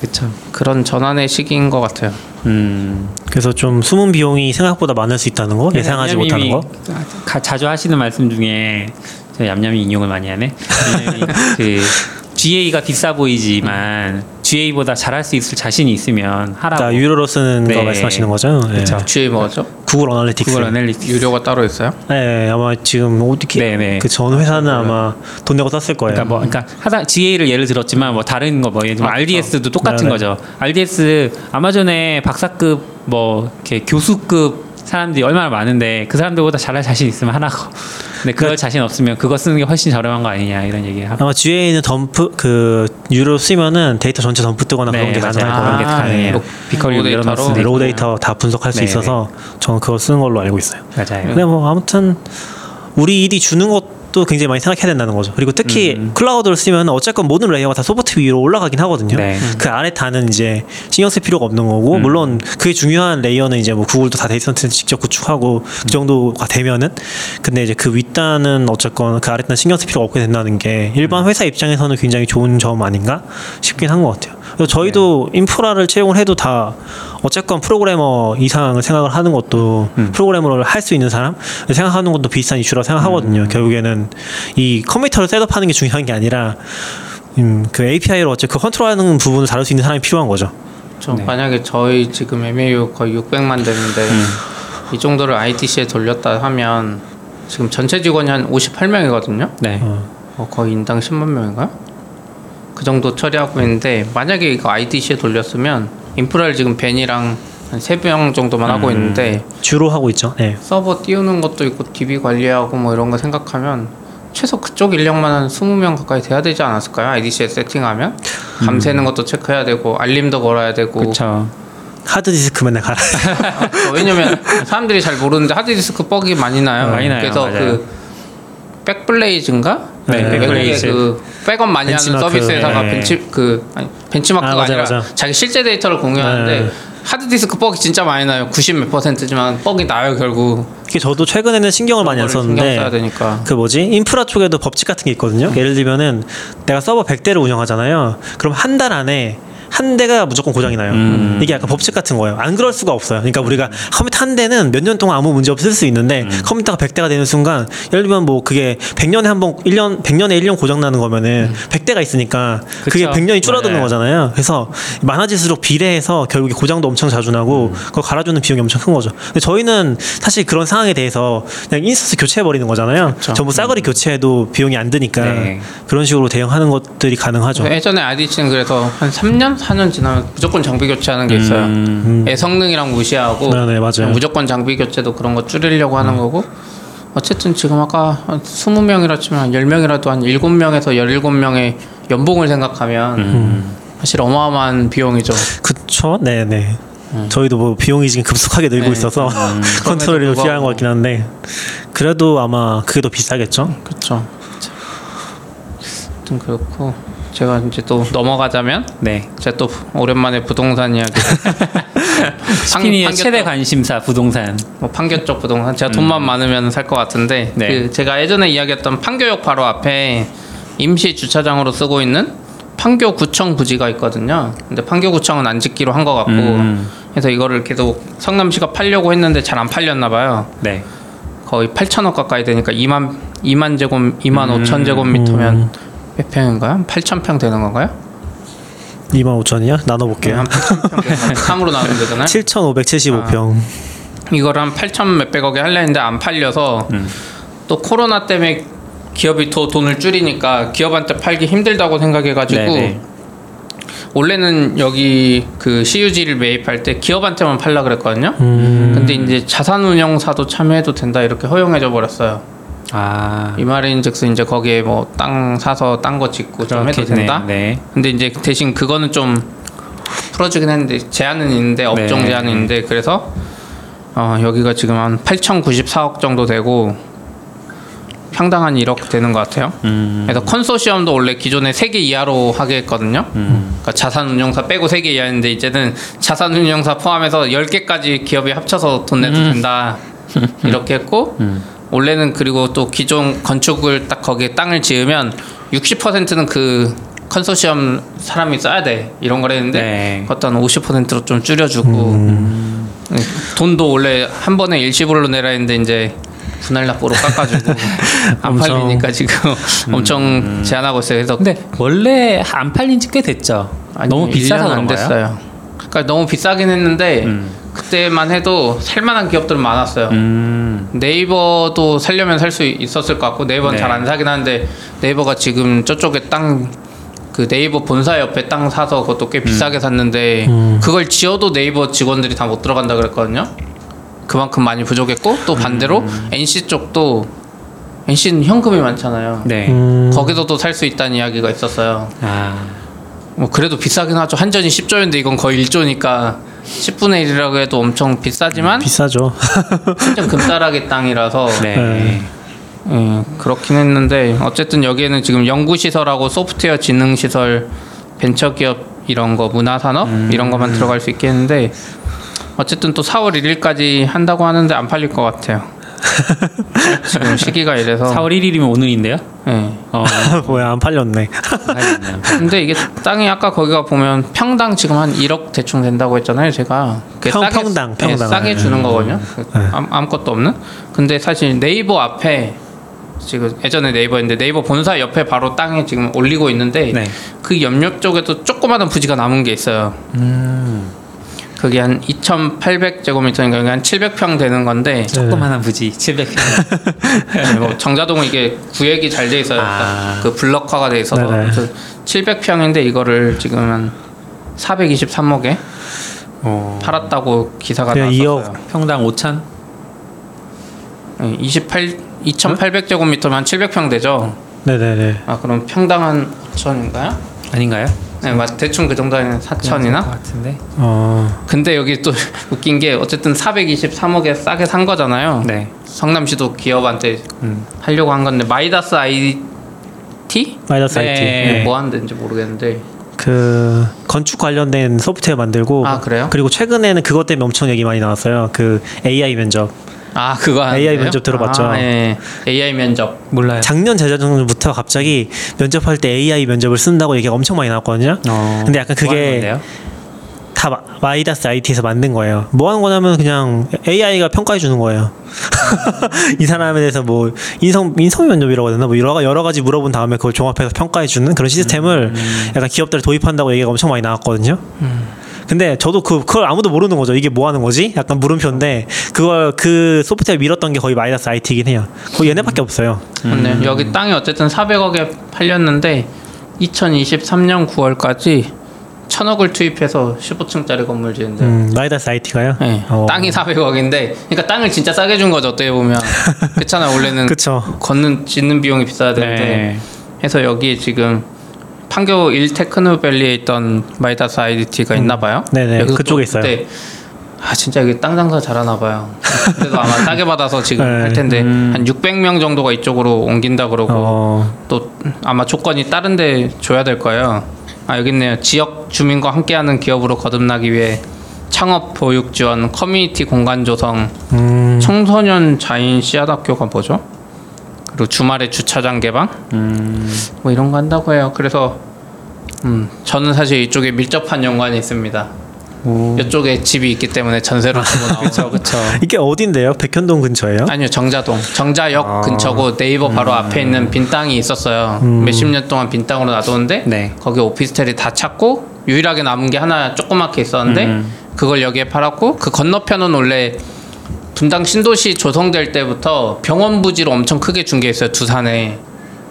그렇죠. 그런 전환의 시기인 것 같아요. 음. 그래서 좀 숨은 비용이 생각보다 많을 수 있다는 거, 예상하지 못하는 거. 가, 자주 하시는 말씀 중에 저 얌얌이 인용을 많이 하네. 그 GA가 비싸 보이지만 GA보다 잘할 수 있을 자신이 있으면 하라고. 유료로 쓰는 거 네. 말씀하시는 거죠? 네. 그쵸. 주에 뭐죠? 구글 어널리틱스. 구글 어널리틱스. 유료가 따로 있어요? 네, 아마 지금 어떻게 네네. 그전 회사는 아마 돈 내고 썼을 거예요. 그러니까 뭐 그러니까 하다 GA를 예를 들었지만 뭐 다른 거 뭐 예를 들면 RDS도 똑같은 네네. 거죠. RDS 아마존에 박사급 뭐 이렇게 교수급 사람들이 얼마나 많은데 그 사람들보다 잘할 자신 있으면 하라고. 근데 그럴 자신 없으면 그거 쓰는 게 훨씬 저렴한 거 아니냐 이런 얘기 하고. 아마 GA는 덤프 그 유료 쓰면은 데이터 전체 덤프 뜨거나 그런 게 네, 맞아요. 가능할 그런 게 거예요. 가능해요. 로- BigQuery raw 네, 데이터 다 분석할 수 네네. 있어서 저는 그거 쓰는 걸로 알고 있어요. 맞아요. 근데 뭐 아무튼 우리 일이 주는 것 도 굉장히 많이 생각해야 된다는 거죠. 그리고 특히 음. 클라우드를 쓰면 어쨌건 모든 layer가 다 소프트 위로 올라가긴 하거든요. 네. 그 아래 단은 이제 신경 쓸 필요가 없는 거고 음. 물론 그게 중요한 layer는 이제 뭐 구글도 다 데이터 센터 직접 구축하고 그 정도가 되면은 근데 이제 그 윗단은 어쨌건 그 아래 단 신경 쓸 필요가 없게 된다는 게 일반 회사 입장에서는 굉장히 좋은 점 아닌가 싶긴 한 것 같아요. 저희도 인프라를 채용을 해도 다 어쨌건 프로그래머 이상을 생각을 하는 것도 프로그래머를 할 수 있는 사람 생각하는 것도 비슷한 이슈라고 생각하거든요. 결국에는 이 컴퓨터를 셋업하는 게 중요한 게 아니라 음, 그 API로 어째 그 컨트롤하는 부분을 다룰 수 있는 사람이 필요한 거죠. 저 네. 만약에 저희 지금 MAU 거의 600만 되는데 이 정도를 IDC에 돌렸다 하면 지금 전체 직원이 한 58명이거든요. 네. 어, 거의 인당 10만 명인가요? 그 정도 처리하고 있는데 만약에 이거 IDC에 돌렸으면 인프라를 지금 벤이랑 한 3명 정도만 하고 음. 있는데 주로 하고 있죠. 네. 서버 띄우는 것도 있고 DB 관리하고 뭐 이런 거 생각하면 최소 그쪽 인력만 한 20명 가까이 돼야 되지 않았을까요? IDC에 세팅하면 밤새는 것도 체크해야 되고 알림도 걸어야 되고 그렇죠. 하드디스크 맨날 갈아. 어, 왜냐면 사람들이 잘 모르는데 하드디스크 뻑이 많이 나요. 많이 나요, 그래서 맞아요. 그 Backblaze인가? 네, 외국의 Backblaze. 그 백업 많이. 하는 서비스 회사가 네. 벤치 그 아니, 벤치마크가 아, 니라. 자기 실제 데이터를 공유하는데 네. 하드디스크 뻑이 진짜 많이 나요. 90 몇 퍼센트지만 뻑이 나요 결국. 이게 저도 최근에는 신경을 많이 안 썼는데. 그 뭐지 인프라 쪽에도 법칙 같은 게 있거든요. 예를 들면은 내가 서버 100대를 운영하잖아요. 그럼 한 달 안에 한 대가 무조건 고장이 나요. 음. 이게 약간 법칙 같은 거예요. 안 그럴 수가 없어요. 그러니까 우리가 컴퓨터 한 대는 몇 년 동안 아무 문제 쓸수 있는데 컴퓨터가 100대가 되는 순간 예를 들면 뭐 그게 100년에 한 번 1년 100년에 1년 고장 나는 거면은 100대가 있으니까 그게 그쵸. 100년이 줄어드는 맞아요. 거잖아요. 그래서 많아질수록 비례해서 결국에 고장도 엄청 자주 나고 그걸 갈아주는 비용이 엄청 큰 거죠. 근데 저희는 사실 그런 상황에 대해서 그냥 instance 교체해 버리는 거잖아요. 전부 싸그리 교체해도 비용이 안 드니까 네. 그런 식으로 대응하는 것들이 가능하죠. 예전에 IDC는 그래서 한 3년, 4년 지나면 무조건 장비 교체하는 게 있어요. 음. 애 성능이랑 무시하고 네, 네, 맞아요. 무조건 장비 교체도 그런 거 줄이려고 하는 거고 어쨌든 지금 아까 한 20명이라 치면 한 10명이라도 한 7명에서 17명의 연봉을 생각하면 사실 어마어마한 비용이죠. 그쵸? 네네. 저희도 뭐 비용이 지금 급속하게 늘고 네. 있어서 컨트롤이 좀. 필요한 것 같긴 한데 그래도 아마 그게 더 비싸겠죠? 그렇죠. 좀 그렇고 제가 이제 또 넘어가자면 네. 제가 또 오랜만에 부동산 이야기 스키니의 판교 최대 쪽. 관심사 부동산. 뭐 판교 쪽 부동산 제가 돈만 많으면 살 것 같은데 네. 그 제가 예전에 이야기했던 판교역 바로 앞에 임시 주차장으로 쓰고 있는 판교구청 부지가 있거든요. 근데 판교구청은 안 짓기로 한 것 같고 음. 그래서 이거를 계속 성남시가 팔려고 했는데 잘 안 팔렸나 봐요. 네. 거의 8천억 가까이 되니까 2만 2만 제곱 2만 5천 제곱미터면 몇 평인가요? 8천 평 되는 건가요? 25,000이요? 나눠볼게요. 한 8천 평 되는 3으로 나누면 되잖아요. 7,575평. 이걸 한 8천 몇백억에 하려 했는데 안 팔려서 또 코로나 때문에 기업이 더 돈을 줄이니까 기업한테 팔기 힘들다고 생각해가지고 네네. 원래는 여기 그 CUG를 매입할 때 기업한테만 팔라 그랬거든요. 음. 근데 이제 자산운용사도 참여해도 된다 이렇게 허용해져 버렸어요. 아. 이 말인즉슨 이제 거기에 뭐 땅 사서 딴 거 짓고 좀 해도. 된다. 네. 근데 이제 대신 그거는 좀 풀어주긴 했는데 제한은 있는데 업종 네. 제한은 있는데 그래서 어, 여기가 지금 한 8,094억 정도 되고 평당 한 1억 되는 것 같아요. 음. 그래서 컨소시엄도 원래 기존에 3개 이하로 하게 했거든요. 그러니까 자산운용사 빼고 3개 이하인데 이제는 자산운용사 포함해서 10개까지 기업이 합쳐서 돈 내도 된다. 이렇게 했고 원래는 그리고 또 기존 건축을 딱 거기에 땅을 지으면 60%는 그 컨소시엄 사람이 써야 돼. 이런 걸 했는데 네. 그것도 한 50%로 좀 줄여주고 음, 돈도 원래 한 번에 일시불로 내라 했는데 이제 분할 납부로 깎아주고 안. 팔리니까 지금 엄청 제한하고 있어요. 그래서 근데 원래 안 팔린 지 꽤 됐죠. 아니, 너무 비싸서 1년 그런 안 거예요? 됐어요. 그러니까 너무 비싸긴 했는데 그때만 해도 살만한 기업들 은 많았어요. 음. 네이버도 살려면 살 수 있었을 것 같고 네이버는 네. 잘안 사긴 하는데 네이버가 지금 저쪽에 땅 그 네이버 본사 옆에 땅 사서 그것도 꽤 비싸게 샀는데 그걸 지어도 네이버 직원들이 다 못 들어간다 그랬거든요. 그만큼 많이 부족했고 또 반대로 NC 쪽도 NC는 현금이 많잖아요. 네. 음. 거기서도 살 수 있다는 이야기가 있었어요. 아. 뭐 그래도 비싸긴 하죠. 한전이 10조인데 이건 거의 1조니까 10분의 1이라고 해도 엄청 비싸지만 비싸죠. 완전 금따라기 땅이라서 네. 네. 예, 그렇긴 했는데 어쨌든 여기에는 지금 연구시설하고 소프트웨어 지능시설 벤처기업 이런 거 문화산업 이런 것만 들어갈 수 있겠는데 어쨌든 또 4월 1일까지 한다고 하는데 안 팔릴 것 같아요. 지금 시기가 이래서 4월 1일이면 오늘인데요. 예. 어. 뭐야 안 팔렸네. 근데 이게 땅이 아까 거기가 보면 평당 지금 한 1억 대충 된다고 했잖아요. 제가 평- 평당, 예, 평당. 싸게 네. 주는 거거든요. 네. 아무, 아무 것도 없는. 근데 사실 네이버 앞에 지금 예전에 네이버인데 네이버 본사 옆에 바로 땅에 지금 올리고 있는데 네. 그 옆옆 쪽에도 조그마한 부지가 남은 게 있어요. 음. 그게 한 2,800제곱미터인가 한 700평 되는 건데 조그만한 부지 700평. 네, 뭐 정자동은 이게 구획이 잘 돼 있어요. 아. 그 블럭화가 돼 있어서 네네. 그래서 700평인데 이거를 지금 한 423억에 어. 팔았다고 기사가 나왔어요. 평당 5천? 28 2,800제곱미터면 한 700평 되죠. 네네네. 아 그럼 평당 한 5천인가요? 아닌가요? 네, 맞 대충 그 정도는 4천이나. 같은데. 어. 근데 여기 또 웃긴 게 어쨌든 423억에 싸게 산 거잖아요. 네. 성남시도 기업한테 음. 하려고 한 건데 마이다스 IT 마이다스 네. IT. 네. 뭐 하는 데인지 모르겠는데 그 건축 관련된 소프트웨어 만들고 아, 그래요? 그리고 최근에는 그것 때문에 엄청 얘기 많이 나왔어요. 그 AI 면접. 아 그거 AI 하는데요? 면접 들어봤죠? 아, 예. AI 면접 몰라요. 작년 재작년부터 갑자기 면접할 때 AI 면접을 쓴다고 얘기가 엄청 많이 나왔거든요. 어, 근데 약간 뭐 그게 건데요? 다 마- 마이다스 IT에서 만든 거예요. 뭐 하는 거냐면 그냥 AI가 평가해 주는 거예요. 이 사람에 대해서 뭐 인성 인성 면접이라고 해야 되나 뭐 여러, 가- 여러 가지 물어본 다음에 그걸 종합해서 평가해 주는 그런 시스템을 약간 기업들이 도입한다고 얘기가 엄청 많이 나왔거든요. 근데 저도 그 그걸 아무도 모르는 거죠. 이게 뭐 하는 거지? 약간 물음표인데 그걸 그 소프트웨어 밀었던 게 거의 마이다스 IT이긴 해요. 거의 얘네밖에 없어요. 근데 여기 땅이 어쨌든 400억에 팔렸는데 2023년 9월까지 천억을 투입해서 15층짜리 건물 지은데 음, 마이다스 IT가요? 네, 어. 땅이 400억인데 그러니까 땅을 진짜 싸게 준 거죠 어떻게 보면 그렇잖아 원래는 그쵸. 걷는 짓는 비용이 비싸야 되는데 네. 해서 여기에 지금 판교 1 테크노밸리에 있던 마이다스 IT가 있나 봐요. 네네, 그쪽에 또 있어요. 그때 아 진짜 여기 땅 장사 잘하나 봐요. 그래서 아마 싸게 받아서 지금 네. 할 텐데 한 600명 정도가 이쪽으로 옮긴다 그러고 어, 또 아마 조건이 다른데 줘야 될 거예요. 아 여기 있네요. 지역 주민과 함께하는 기업으로 거듭나기 위해 창업 보육 지원, 커뮤니티 공간 조성, 음, 청소년 자인 씨앗 학교가 뭐죠? 그리고 주말에 주차장 개방, 뭐 이런 거 한다고 해요. 그래서 음 저는 사실 이쪽에 밀접한 연관이 있습니다. 오. 이쪽에 집이 있기 때문에 전세로 주고 나오고 그렇죠, 그렇죠. 이게 어딘데요? 백현동 근처예요? 아니요 정자동 정자역 아. 근처고 네이버 바로 앞에 있는 빈 땅이 있었어요 음. 몇십 년 동안 빈 땅으로 놔뒀는데 네. 거기 오피스텔이 다 찾고 유일하게 남은 게 하나 조그맣게 있었는데 음. 그걸 여기에 팔았고 그 건너편은 원래 분당 신도시 조성될 때부터 병원 부지로 엄청 크게 있어요 두산에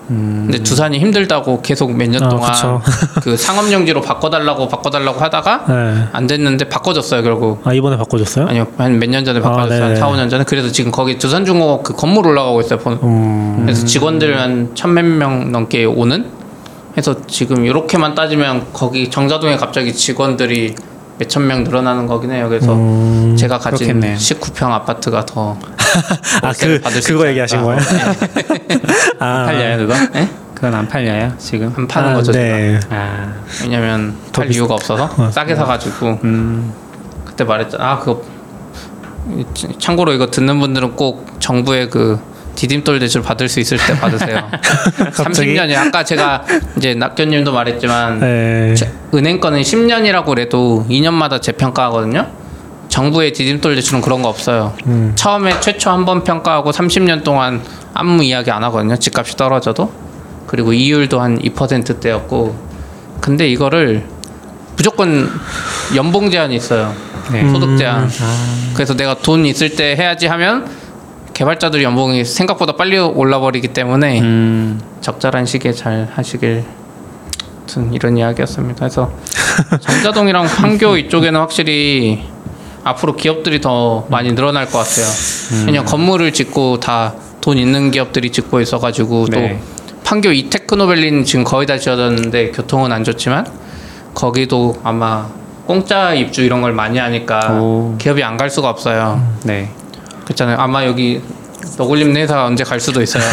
근데 두산이 힘들다고 계속 몇년 음. 아, 동안 그쵸. 그 상업용지로 바꿔달라고 바꿔달라고 하다가 네. 안 됐는데 바꿔줬어요 결국 아 이번에 바꿔줬어요? 아니요 한 몇 년 전에 아, 바꿔줬어요 한 네네. 4, 5년 전에 그래서 지금 거기 두산중공업 그 건물 올라가고 있어요 본- 음, 그래서 직원들 한 천몇 명 넘게 오는 해서 지금 이렇게만 따지면 거기 정자동에 갑자기 직원들이 몇천 명 늘어나는 거긴 해요 그래서 음, 제가 가진 그렇겠네요. 19평 아파트가 더 아, 그, 그거 얘기하신. 거예요? 네, 아, 팔려요 그거? 네? 그건 안 팔려요 지금? 안 파는 아, 거죠 네. 제가 아, 왜냐면 더팔 비싸. 이유가 없어서 어. 싸게 사가지고 음, 그때 말했잖아. 아 그거 참고로 이거 듣는 분들은 꼭 정부의 그 디딤돌 대출 받을 수 있을 때 받으세요. 갑자기? 30년이 아까 제가 이제 낙견님도 말했지만 네. 제- 은행 거는 10년이라고 그래도 2년마다 재평가하거든요. 정부의 디딤돌 대출은 그런 거 없어요. 음. 처음에 최초 한 번 평가하고 30년 동안 아무 이야기 안 하거든요. 집값이 떨어져도. 그리고 이율도 한 2%대였고. 근데 이거를 무조건 연봉 제한이 있어요. 네. 소득 제한. 아, 그래서 내가 돈 있을 때 해야지 하면 개발자들이 연봉이 생각보다 빨리 올라버리기 때문에 음, 적절한 시기에 잘 하시길 이런 이야기였습니다. 그래서 정자동이랑 판교 이쪽에는 확실히 앞으로 기업들이 더 많이 늘어날 것 같아요. 그냥 건물을 짓고 다 돈 있는 기업들이 짓고 있어가지고 네. 또 판교 이 테크노밸리는 지금 거의 다 지어졌는데 교통은 안 좋지만 거기도 아마 공짜 입주 이런 걸 많이 하니까 오. 기업이 안 갈 수가 없어요. 네. 그렇잖아요. 아마 여기 너굴림 회사 언제 갈 수도 있어요.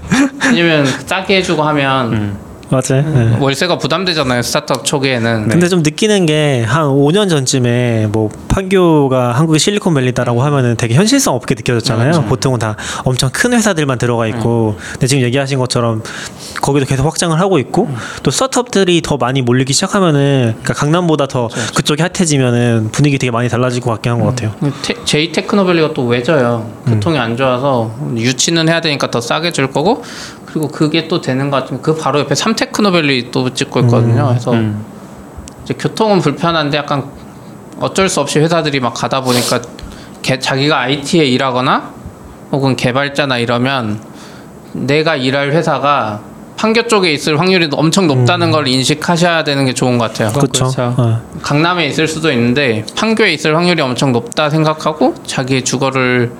왜냐면 싸게 해주고 하면 음. 맞아요. 네. 월세가 부담되잖아요. 스타트업 초기에는. 근데 좀 느끼는 게 한 5년 전쯤에 뭐 판교가 한국의 실리콘밸리다라고 하면은 되게 현실성 없게 느껴졌잖아요. 그렇죠. 보통은 다 엄청 큰 회사들만 들어가 있고, 근데 지금 얘기하신 것처럼 거기도 계속 확장을 하고 있고, 또 스타트업들이 더 많이 몰리기 시작하면은, 그러니까 강남보다 더 그쪽이 핫해지면은 분위기 되게 많이 달라질 것 같긴 한것 같아요. 테, 제이 테크노밸리가 또 외져요. 교통이 안 좋아서 유치는 해야 되니까 더 싸게 줄 거고 그리고 그게 또 되는 것 같으면 그 바로 옆에 삼테크노밸리 또 찍고 있거든요. 그래서 음. 이제 교통은 불편한데 약간 어쩔 수 없이 회사들이 막 가다 보니까 개, 자기가 IT에 일하거나 혹은 개발자나 이러면 내가 일할 회사가 판교 쪽에 있을 확률이 엄청 높다는 걸 인식하셔야 되는 게 좋은 것 같아요. 그렇죠. 어. 강남에 있을 수도 있는데 판교에 있을 확률이 엄청 높다 생각하고 자기의 주거를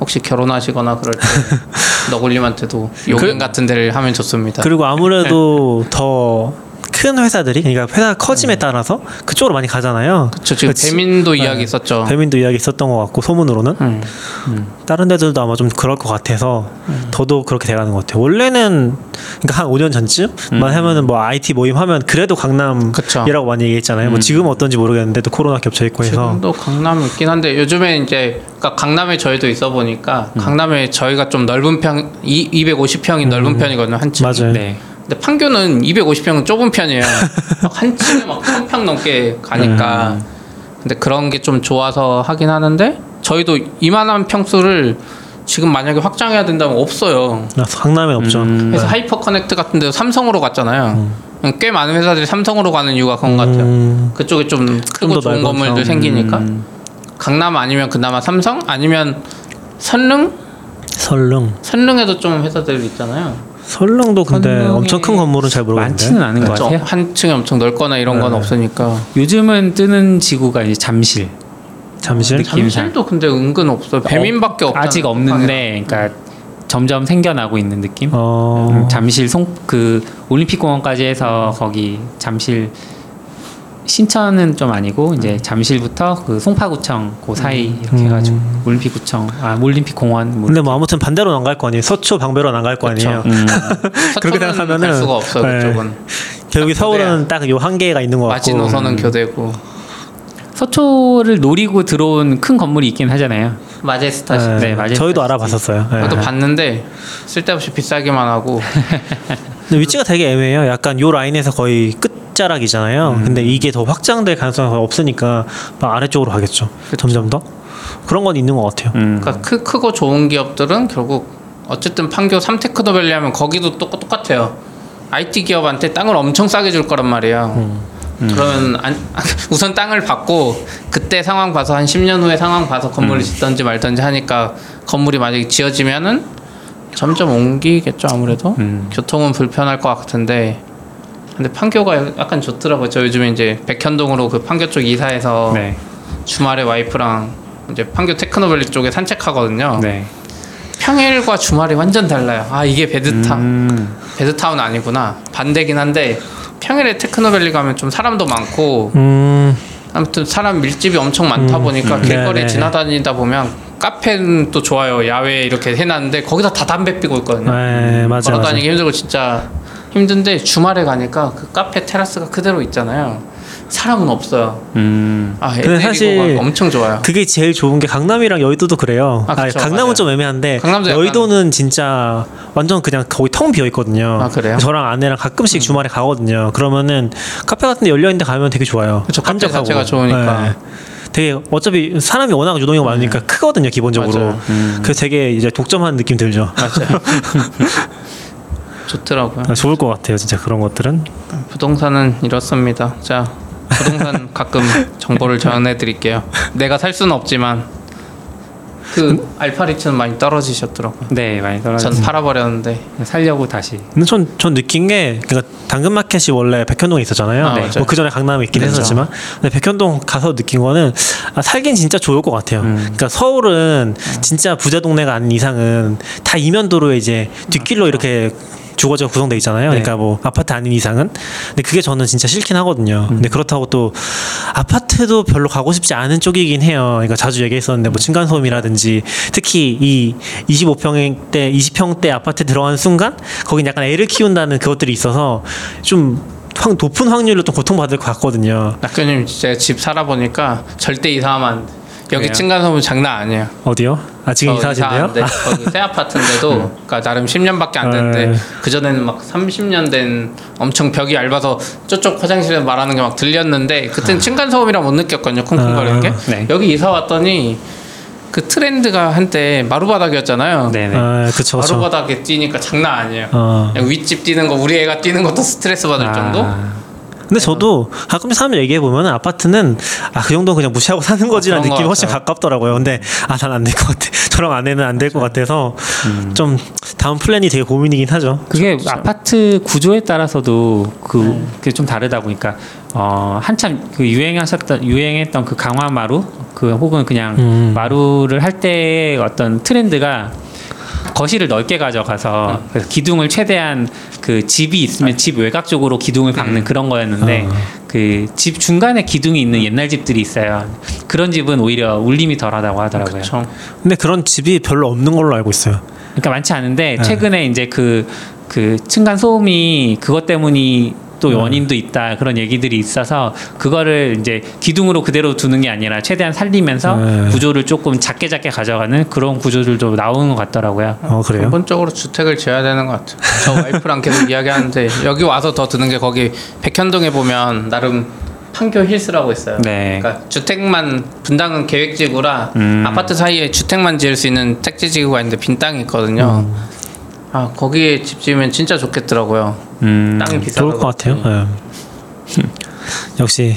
혹시 결혼하시거나 그럴 때 너굴님한테도 요금 같은 데를 하면 좋습니다. 그리고 아무래도 더 큰 회사들이 그러니까 회사가 커짐에 따라서 그쪽으로 많이 가잖아요. 저 지금 그치. 배민도 네. 이야기 있었죠. 배민도 이야기 있었던 것 같고 소문으로는 음. 다른 데들도 아마 좀 그럴 것 같아서 더더욱 그렇게 돼가는 것 같아요. 원래는 그러니까 한 5년 전쯤만 하면은 뭐 IT 모임 하면 그래도 강남이라고 많이 얘기했잖아요. 뭐 지금은 어떤지 모르겠는데 또 코로나 겹쳐 있고 해서 지금도 강남이 있긴 한데 요즘에 이제 그러니까 강남에 저희도 있어 보니까 음. 강남에 저희가 좀 넓은 편 이, 250평이 넓은 편이거든요 한 층. 맞아요. 네. 근데 판교는 250평은 좁은 편이에요. 막한 층에 막 1000평 넘게 가니까. 음. 근데 그런 게 좀 좋아서 하긴 하는데 저희도 이만한 평수를 지금 만약에 확장해야 된다면 없어요. 아, 강남에 없죠. 음. 그래서 하이퍼 커넥트 같은 데도 삼성으로 갔잖아요. 꽤 많은 회사들이 삼성으로 가는 이유가 그런 것 같아요. 음, 그쪽에 좀 크고 더 좋은 넓어서. 건물들 생기니까 강남 아니면 그나마 삼성 아니면 선릉 설릉. 선릉에도 좀 회사들 있잖아요. 설릉도 근데 엄청 큰 건물은 잘 모르겠는데. 많지는 않은 것좀 같아요. 한 층이 엄청 넓거나 이런 건 네. 없으니까 요즘은 뜨는 지구가 이제 잠실. 잠실. 느낌상. 잠실도 근데 은근 없어 요. 배민밖에 없 아직 없는데, 그러니까 점점 생겨나고 있는 느낌. 어. 음, 잠실 송 그 올림픽 공원까지 해서 거기 잠실 신천은 좀 아니고 이제 잠실부터 그 송파구청 그 사이 이렇게 음. 해가지고 올림픽구청 아 올림픽 공원 뭐 근데 뭐 아무튼 반대로 안 갈 거 아니에요. 서초 방배로는 안갈 거. 아니에요. 음, 그렇게 생각하면은- 갈 수가 없어요. 네. 그쪽은 결국 아, 서울은 딱 요 한계가 있는 것 같고. 마지노선은 교대고 서초를 노리고 들어온 큰 건물이 있긴 하잖아요. 마제스타 네, 네, 맞아요. 저희도 알아봤었어요. 네. 저도 봤는데 쓸데없이 비싸기만 하고 근데 위치가 되게 애매해요. 약간 요 라인에서 거의 끝 자락이잖아요. 음. 근데 이게 더 확장될 가능성이 없으니까 막 아래쪽으로 가겠죠. 점점 더 그런 건 있는 것 같아요. 음. 그러니까 크, 크고 좋은 기업들은 결국 어쨌든 판교 삼테크노밸리 하면 거기도 똑, 똑같아요. IT 기업한테 땅을 엄청 싸게 줄 거란 말이에요. 그러면 안, 우선 땅을 받고 그때 상황 봐서 한 10년 후에 상황 봐서 건물을 짓던지 말던지 하니까 건물이 만약에 지어지면은 점점 옮기겠죠 아무래도 음. 교통은 불편할 것 같은데 근데 판교가 약간 좋더라고요. 저 요즘에 이제 백현동으로 그 판교 쪽 이사해서 네, 주말에 와이프랑 이제 판교 테크노밸리 쪽에 산책하거든요. 네. 평일과 주말이 완전 달라요. 아 이게 베드타 음, 베드타운 아니구나 반대긴 한데 평일에 테크노밸리 가면 좀 사람도 많고 음, 아무튼 사람 밀집이 엄청 많다 보니까 음, 길거리 네네. 지나다니다 보면 카페는 또 좋아요. 야외 이렇게 해놨는데 거기다 다 담배 피고 있거든요. 네, 맞아요. 걸어 맞아요. 다니기 힘들고 진짜 힘든데 주말에 가니까 그 카페 테라스가 그대로 있잖아요. 사람은 없어요. 음. 아 근데 사실 엄청 좋아요. 그게 제일 좋은 게 강남이랑 여의도도 그래요. 아, 아, 그쵸, 강남은 맞아요. 좀 애매한데 강남도 약간- 여의도는 진짜 완전 그냥 거의 텅 비어 있거든요. 아, 그래요? 음. 저랑 아내랑 가끔씩 주말에 가거든요. 그러면은 카페 같은 데 열려 있는 데 가면 되게 좋아요. 그쵸, 카페. 자체가 좋으니까. 네. 되게 어차피 사람이 워낙 유동이 많으니까 크거든요, 기본적으로. 네. 음. 그래서 되게 이제 독점하는 느낌 들죠. 맞아요. 좋더라고요. 아, 좋을 것 같아요, 진짜 그런 것들은. 부동산은 이렇습니다. 자, 부동산 가끔 정보를 전해 드릴게요. 내가 살 수는 없지만 그 알파리츠는 많이 떨어지셨더라고요. 네, 많이 전 떨어졌어요. 팔아버렸는데 살려고 다시. 근데 전, 전 느낀 게, 그러니까 당근마켓이 원래 백현동에 있었잖아요. 아, 뭐 맞아요. 그 전에 강남에 있긴 그렇죠. 했었지만. 근데 백현동 가서 느낀 거는, 아, 살긴 진짜 좋을 것 같아요. 음. 그러니까 서울은 진짜 부자 동네가 아닌 이상은 다 이면 도로에 이제 뒷길로 이렇게 주거지가 구성돼 있잖아요. 네. 그러니까 뭐 아파트 아닌 이상은. 근데 그게 저는 진짜 싫긴 하거든요. 음. 근데 그렇다고 또 아파트도 별로 가고 싶지 않은 쪽이긴 해요. 그러니까 자주 얘기했었는데 뭐 층간 소음이라든지 특히 이 25평대, 20평대 아파트 들어가는 순간 거긴 약간 애를 키운다는 그것들이 있어서 좀 확 높은 확률로 좀 고통받을 것 같거든요. 낙교님 제가 집 살아보니까 절대 이사하면. 여기 그래요? 층간소음 장난 아니에요. 어디요? 아 지금 저 이사하신대요? 이사하는데 거기 새 아파트인데도 그러니까 나름 10년밖에 안 됐는데 네. 그 전에는 막 30년 된 엄청 벽이 얇아서 저쪽 화장실에 말하는 게 막 들렸는데 그때는 층간 소음이라 못 느꼈거든요 쿵쿵거리는 게 아, 네. 여기 이사 왔더니 그 트렌드가 한때 마루바닥이었잖아요 네네. 아, 그쵸, 그쵸. 마루바닥에 뛰니까 장난 아니에요 어. 그냥 윗집 뛰는 거 우리 애가 뛰는 것도 스트레스 받을 정도 아, 근데 저도 가끔 사람 얘기해 보면 아파트는 아 그 정도 는 그냥 무시하고 사는 거지라는 그런 것 느낌이 훨씬 같아요. 가깝더라고요. 근데 아 난 안 될 것 같아. 저랑 아내는 안 될 것 같아서 좀 다음 플랜이 되게 고민이긴 하죠. 그게 아파트 구조에 따라서도 그 그게 좀 다르다 보니까 어 한참 그 유행하셨던 유행했던 그 강화 마루 그 혹은 그냥 음. 마루를 할 때의 어떤 트렌드가 거실을 넓게 가져가서 그래서 기둥을 최대한 그 집이 있으면 집 외곽 쪽으로 기둥을 박는 그런 거였는데 그 집 중간에 기둥이 있는 옛날 집들이 있어요. 그런 집은 오히려 울림이 덜하다고 하더라고요. 그렇죠. 근데 그런 집이 별로 없는 걸로 알고 있어요. 그러니까 많지 않은데 네. 최근에 이제 그, 그 층간 소음이 그것 때문이 또 원인도 있다 그런 얘기들이 있어서 그거를 이제 기둥으로 그대로 두는 게 아니라 최대한 살리면서 네. 구조를 조금 작게 작게 가져가는 그런 구조들도 나오는 것 같더라고요. 어 그래요? 근본적으로 주택을 지어야 되는 것 같아요. 저 와이프랑 계속 이야기하는데 여기 와서 더 드는 게 거기 백현동에 보면 나름 판교 힐스라고 있어요. 네. 그러니까 주택만 분당은 계획지구라 음. 아파트 사이에 주택만 지을 수 있는 택지 지구가 있는데 빈 땅이 있거든요. 음. 아 거기에 집 지으면 진짜 좋겠더라고요. 음, 땅이 비싸서 좋을 것 같아요. 예. 역시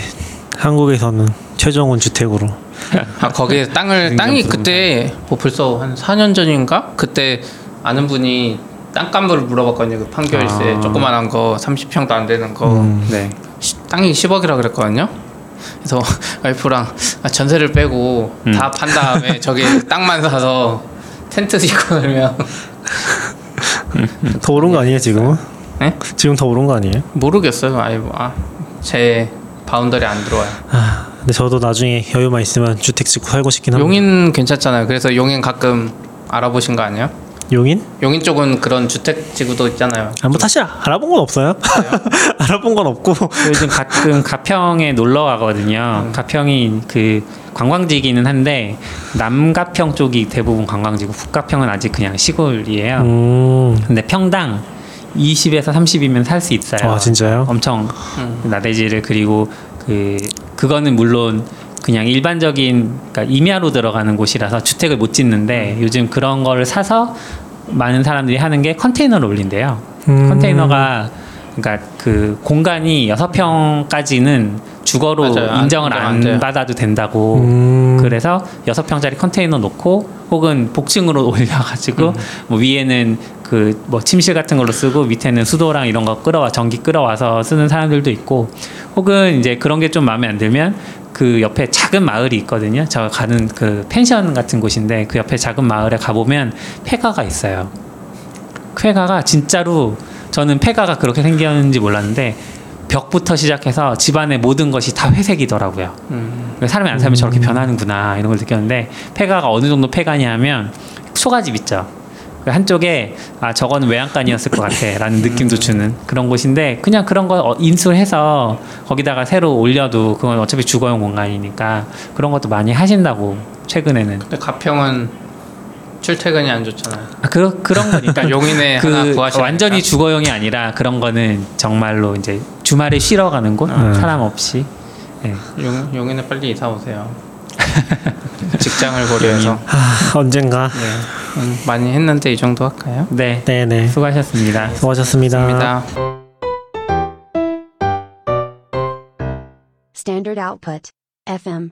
한국에서는 최종원 주택으로. 아 거기에 땅을 땅이. 그때 뭐 벌써 한 4년 전인가 그때 아는 분이 땅값을 물어봤거든요. 그 힐스에 아. 조그만한 거 30평도 안 되는 거. 음. 네. 시- 땅이 10억이라 그랬거든요. 그래서 와이프랑 아, 전세를 빼고 음. 다판 다음에 저기 땅만 사서 텐트 짓고 그러면 더 오른 거 아니에요 지금은? 네? 지금 더 오른 거 아니에요? 모르겠어요. 아이 아, 제 boundary 안 들어와요. 아, 근데 저도 나중에 여유만 있으면 주택 짓고 살고 싶긴 합니다. 용인 괜찮잖아요. 그래서 용인 가끔 알아보신 거 아니에요? 용인? 용인 쪽은 그런 주택 지구도 있잖아요. 아, 뭐 사실 알아본 건 없어요. 알아본 건 없고. 요즘 가끔 가평에 놀러 가거든요. 가평이 그 관광지기는 한데 남가평 쪽이 대부분 관광지고 북가평은 아직 그냥 시골이에요. 음. 근데 평당 20에서 30이면 살 수 있어요. 아 진짜요? 엄청 음. 나대지를 그리고 그 그거는 물론 그냥 일반적인 그러니까 임야로 들어가는 곳이라서 주택을 못 짓는데 요즘 그런 거를 사서 많은 사람들이 하는 게 컨테이너를 올린대요. 음. 컨테이너가 그러니까 그 공간이 여섯 평까지는 주거로 맞아요. 안- 인정을 인정 안 안. 받아도 된다고 음. 그래서 여섯 평짜리 컨테이너 놓고 혹은 복층으로 올려가지고 뭐 위에는 그 뭐 침실 같은 걸로 쓰고 밑에는 수도랑 이런 거 끌어와 전기 끌어와서 쓰는 사람들도 있고 혹은 이제 그런 게 좀 마음에 안 들면 그 옆에 작은 마을이 있거든요. 제가 가는 그 펜션 같은 곳인데 그 옆에 작은 마을에 가보면 폐가가 있어요. 폐가가 진짜로 저는 폐가가 그렇게 생겼는지 몰랐는데 벽부터 시작해서 집안의 모든 것이 다 회색이더라고요. 음. 사람이 안 살면 저렇게 변하는구나 이런 걸 느꼈는데 폐가가 어느 정도 폐가냐면 소가집 있죠. 그 한쪽에 아 저거는 외양간이었을 것 같아라는 느낌도 주는 그런 곳인데 그냥 그런 거 어, 인수해서 거기다가 새로 올려도 그건 어차피 주거용 공간이니까 그런 것도 많이 하신다고 최근에는 근데 가평은 출퇴근이 안 좋잖아요. 아, 그 그런 거니까 그러니까 용인에 하나 그. 완전히 주거용이 아니라 그런 거는 정말로 이제 주말에 쉬러 가는 곳 음. 사람 없이 예. 용, 용인에 빨리 이사 오세요. 직장을 고려해서 아, 언젠가. 네. 음, 많이 했는데 이 정도 할까요? 네 네 네. 수고하셨습니다. 수고하셨습니다. 입니다. Standard output. FM.